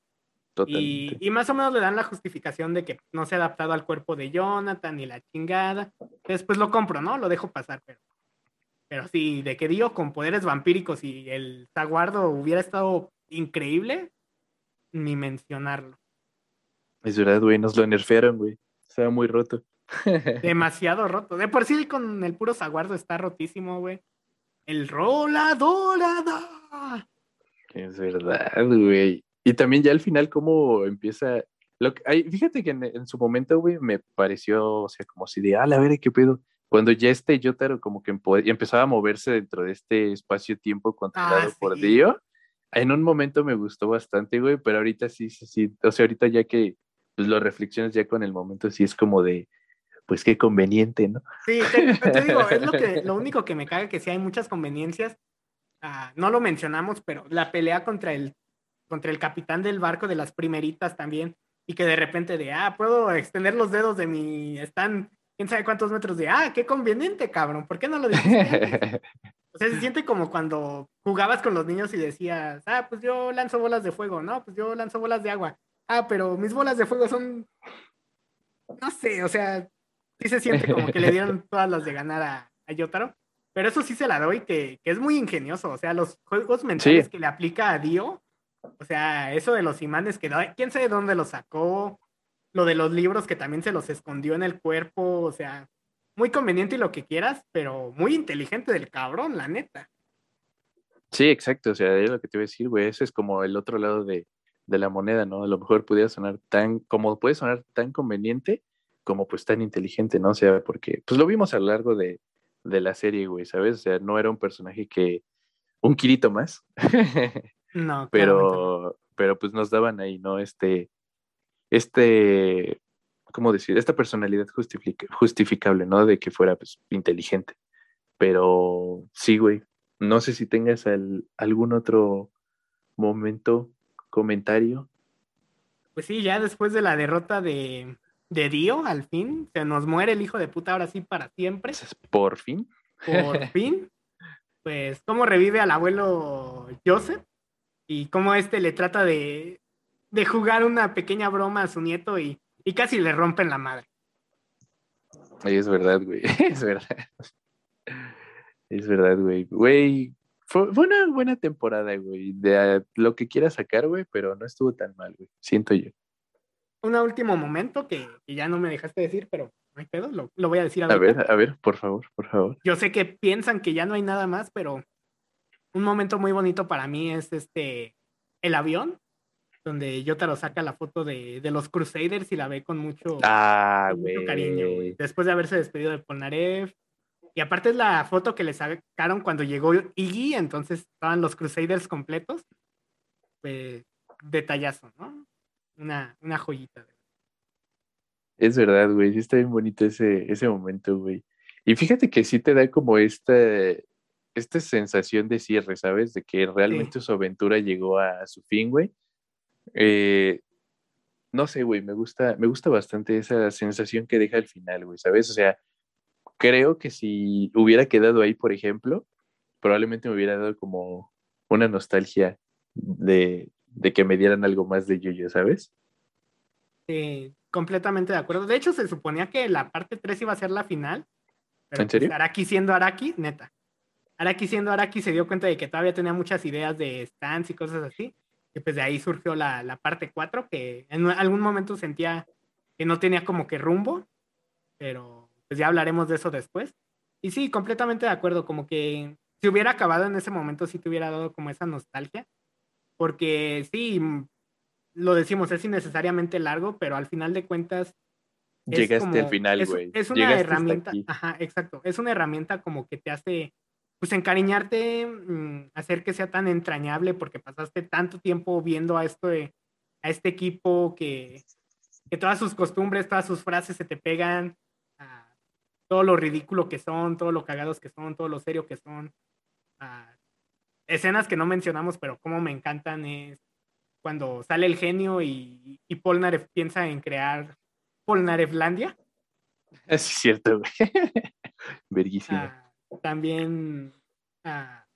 Y, y más o menos le dan la justificación de que no se ha adaptado al cuerpo de Jonathan y la chingada. Después lo compro, ¿no? Lo dejo pasar, pero. Pero sí, de que Dio con poderes vampíricos y el Zaguardo hubiera estado increíble, ni mencionarlo. Es verdad, güey, nos lo nerfearon, güey. Estaba muy roto. Demasiado roto. De por sí con el puro Zaguardo está rotísimo, güey. El rola dorada. Es verdad, güey. Y también ya al final cómo empieza... Lo que, ay, fíjate que en, en su momento, güey, me pareció, o sea, como si de, ah, la ver, qué pedo. Cuando ya este Yotaro como que empezaba a moverse dentro de este espacio-tiempo controlado Ah, por. Dio, en un momento me gustó bastante, güey, pero ahorita sí, sí, sí. O sea, ahorita ya que pues, lo reflexiones ya con el momento, sí es como de, pues qué conveniente, ¿no? Sí, te, te digo, es lo, que, lo único que me caga que sí hay muchas conveniencias. Ah, no lo mencionamos, pero la pelea contra el, contra el capitán del barco de las primeritas también. Y que de repente de, ah, puedo extender los dedos de mi, están quién sabe cuántos metros de, ah, qué conveniente, cabrón, ¿por qué no lo dijiste? antes?". O sea, se siente como cuando jugabas con los niños y decías, ah, pues yo lanzo bolas de fuego, no, pues yo lanzo bolas de agua. Ah, pero mis bolas de fuego son, no sé, o sea, sí se siente como que le dieron todas las de ganar a, a Yotaro. Pero eso sí se la doy, que, que es muy ingenioso. O sea, los juegos mentales Sí. que le aplica a Dio, o sea, eso de los imanes que quién sabe dónde los sacó. lo de los libros que también se los escondió en el cuerpo, o sea, muy conveniente y lo que quieras, pero muy inteligente del cabrón, la neta. Sí, exacto, o sea, es lo que te iba a decir, güey, ese es como el otro lado de, de la moneda, ¿no? A lo mejor pudiera sonar tan, como puede sonar tan conveniente, como pues tan inteligente, ¿no? O sea, porque pues lo vimos a lo largo de, de la serie, güey, ¿sabes? O sea, no era un personaje que, un Kirito más. No, pero, pero pues nos daban ahí, ¿no? Este, este, ¿cómo decir? Esta personalidad justificable, ¿no? De que fuera pues, inteligente. Pero sí, güey. No sé si tengas algún otro momento, comentario. Pues sí, ya después de la derrota de, de Dio, al fin, se nos muere el hijo de puta ahora sí para siempre. Por fin. Por fin. Pues, ¿cómo revive al abuelo Joseph? Y cómo este le trata de, de jugar una pequeña broma a su nieto y, y casi le rompen la madre. Es verdad, güey. Es verdad. Es verdad, güey. Güey, fue, una buena temporada, güey. De lo que quiera sacar, güey, pero no estuvo tan mal, güey. Siento yo. Un último momento que, ya no me dejaste decir, pero no hay pedo, lo, voy a decir A ver, a ver, por favor, por favor. Yo sé que piensan que ya no hay nada más, pero un momento muy bonito para mí es este el avión donde Yotaro saca la foto de, los Crusaders y la ve con mucho, ah, cariño, Después de haberse despedido de Polnareff. Y aparte es la foto que le sacaron cuando llegó Iggy, entonces estaban los Crusaders completos. Pues, detallazo, ¿no? Una, una joyita. Es verdad, güey, sí está bien bonito ese, ese momento, güey. Y fíjate que sí te da como esta, esta sensación de cierre, ¿sabes? De que realmente su aventura llegó a su fin, güey. Eh, no sé, güey, me gusta, me gusta bastante esa sensación que deja al final, güey, ¿sabes? O sea, creo que si hubiera quedado ahí, por ejemplo, probablemente me hubiera dado como una nostalgia de, que me dieran algo más de yo ¿sabes? Sí, completamente de acuerdo. De hecho, se suponía que la parte 3 iba a ser la final. ¿En serio? Pues, Araki siendo Araki, neta. Araki siendo Araki se dio cuenta de que todavía tenía muchas ideas de stands y cosas así. Y pues de ahí surgió la, la parte 4, que en algún momento sentía que no tenía como que rumbo, pero pues ya hablaremos de eso después. Y sí, completamente de acuerdo, como que si hubiera acabado en ese momento, sí te hubiera dado como esa nostalgia, porque sí, lo decimos, es innecesariamente largo, pero al final de cuentas... Llegaste al final, güey. Es, una herramienta, ajá, exacto, es una herramienta como que te hace pues encariñarte, mm, hacer que sea tan entrañable porque pasaste tanto tiempo viendo a, esto a este equipo que, que todas sus costumbres, todas sus frases se te pegan, a todo lo ridículo que son, todo lo cagados que son, todo lo serio que son. Escenas que no mencionamos, pero como me encantan es cuando sale el genio y, y Polnareff piensa en crear Polnarefflandia. Es cierto, güey. Verguísimo. Ah, también ah,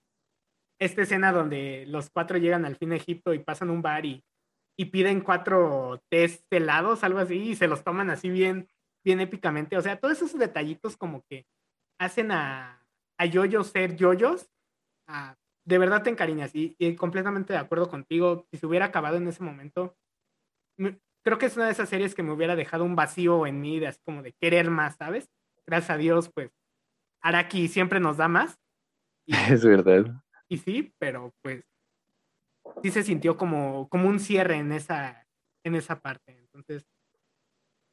esta escena donde los cuatro llegan al fin de Egipto y pasan un bar y, y piden cuatro test helados, algo así, y se los toman así bien, bien épicamente. O sea, todos esos detallitos como que hacen a, a yoyos ser yoyos. Ah, de verdad te encariñas y, y, completamente de acuerdo contigo. Si se hubiera acabado en ese momento, creo que es una de esas series que me hubiera dejado un vacío en mí, de así como de querer más, ¿sabes? Gracias a Dios, pues Araki siempre nos da más. es verdad. Y sí, pero pues sí se sintió como, como un cierre en esa, en esa parte. Entonces,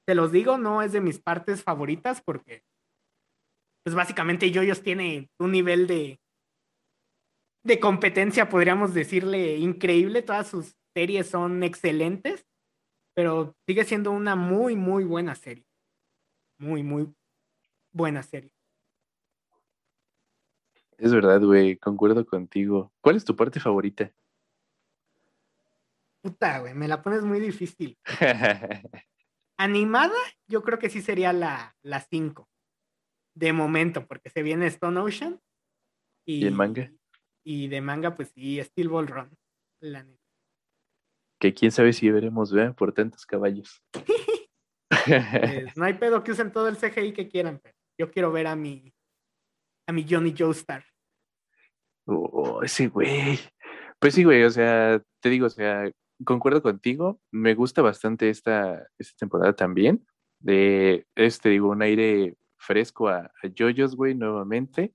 te los digo, no es de mis partes favoritas porque, pues básicamente Yoyos tiene un nivel de, de competencia, podríamos decirle, increíble. Todas sus series son excelentes, pero sigue siendo una muy, muy buena serie. Muy, muy buena serie. Es verdad, güey, concuerdo contigo. ¿Cuál es tu parte favorita? Puta, güey, me la pones muy difícil. Animada, yo creo que sí sería la 5. de momento, porque se viene Stone Ocean. ¿Y, el manga? Y de manga, pues sí, Steel Ball Run. Que quién sabe si veremos, ¿verdad? Por tantos caballos. Pues, no hay pedo que usen todo el CGI que quieran, pero yo quiero ver a mi, a mi Johnny Joestar. Oh, ese güey. Pues sí, güey, o sea, te digo, o sea, concuerdo contigo. Me gusta bastante esta, esta temporada también. De este, digo, un aire fresco a, a Yoyos, güey, nuevamente.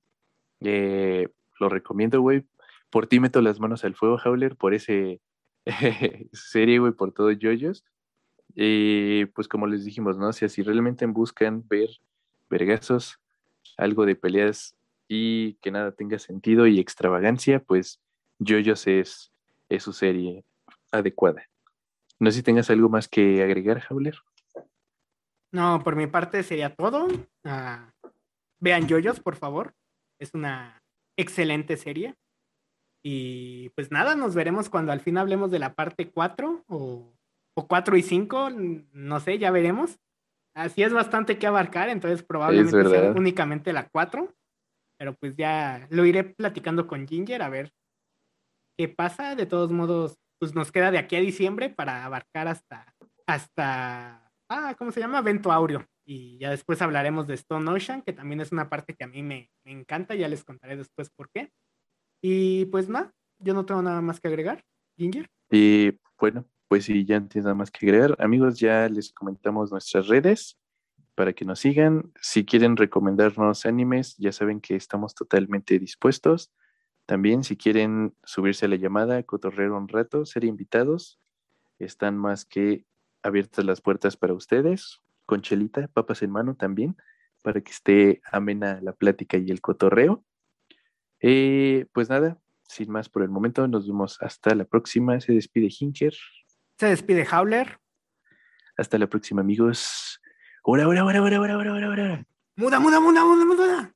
Eh, lo recomiendo, güey. Por ti meto las manos al fuego, Howler, por ese serie, güey, por todo Yoyos. Y pues como les dijimos, ¿no? si si realmente buscan ver vergazos, algo de peleas y que nada tenga sentido y extravagancia, pues Yoyos es, es su serie adecuada. No sé si tengas algo más que agregar, Howler. No, por mi parte sería todo. Ah, vean Yoyos, por favor. Es una excelente serie. Y pues nada, nos veremos cuando al fin hablemos de la parte 4 o, o 4 y 5. No sé, ya veremos. Así es bastante que abarcar, entonces probablemente sea únicamente la 4. Pero pues ya lo iré platicando con Ginger a ver qué pasa. De todos modos, pues nos queda de aquí a diciembre para abarcar hasta, hasta, ah, ¿cómo se llama? Vento Aureo. Y ya después hablaremos de Stone Ocean, que también es una parte que a mí me, encanta, ya les contaré después por qué. Y pues nada, yo no tengo nada más que agregar, Ginger. Y bueno, pues si ya no tienes nada más que agregar, amigos, ya les comentamos nuestras redes para que nos sigan. Si quieren recomendarnos animes, ya saben que estamos totalmente dispuestos. También si quieren subirse a la llamada, cotorrear un rato, ser invitados, están más que abiertas las puertas para ustedes, con chelita, papas en mano también, para que esté amena la plática y el cotorreo. Eh, pues nada, sin más por el momento, nos vemos hasta la próxima. Se despide Hinker. Se despide Howler. Hasta la próxima, amigos. Ora, ora, ora, ora, ora, ora, ora, ora. Muda, muda, muda, muda, muda.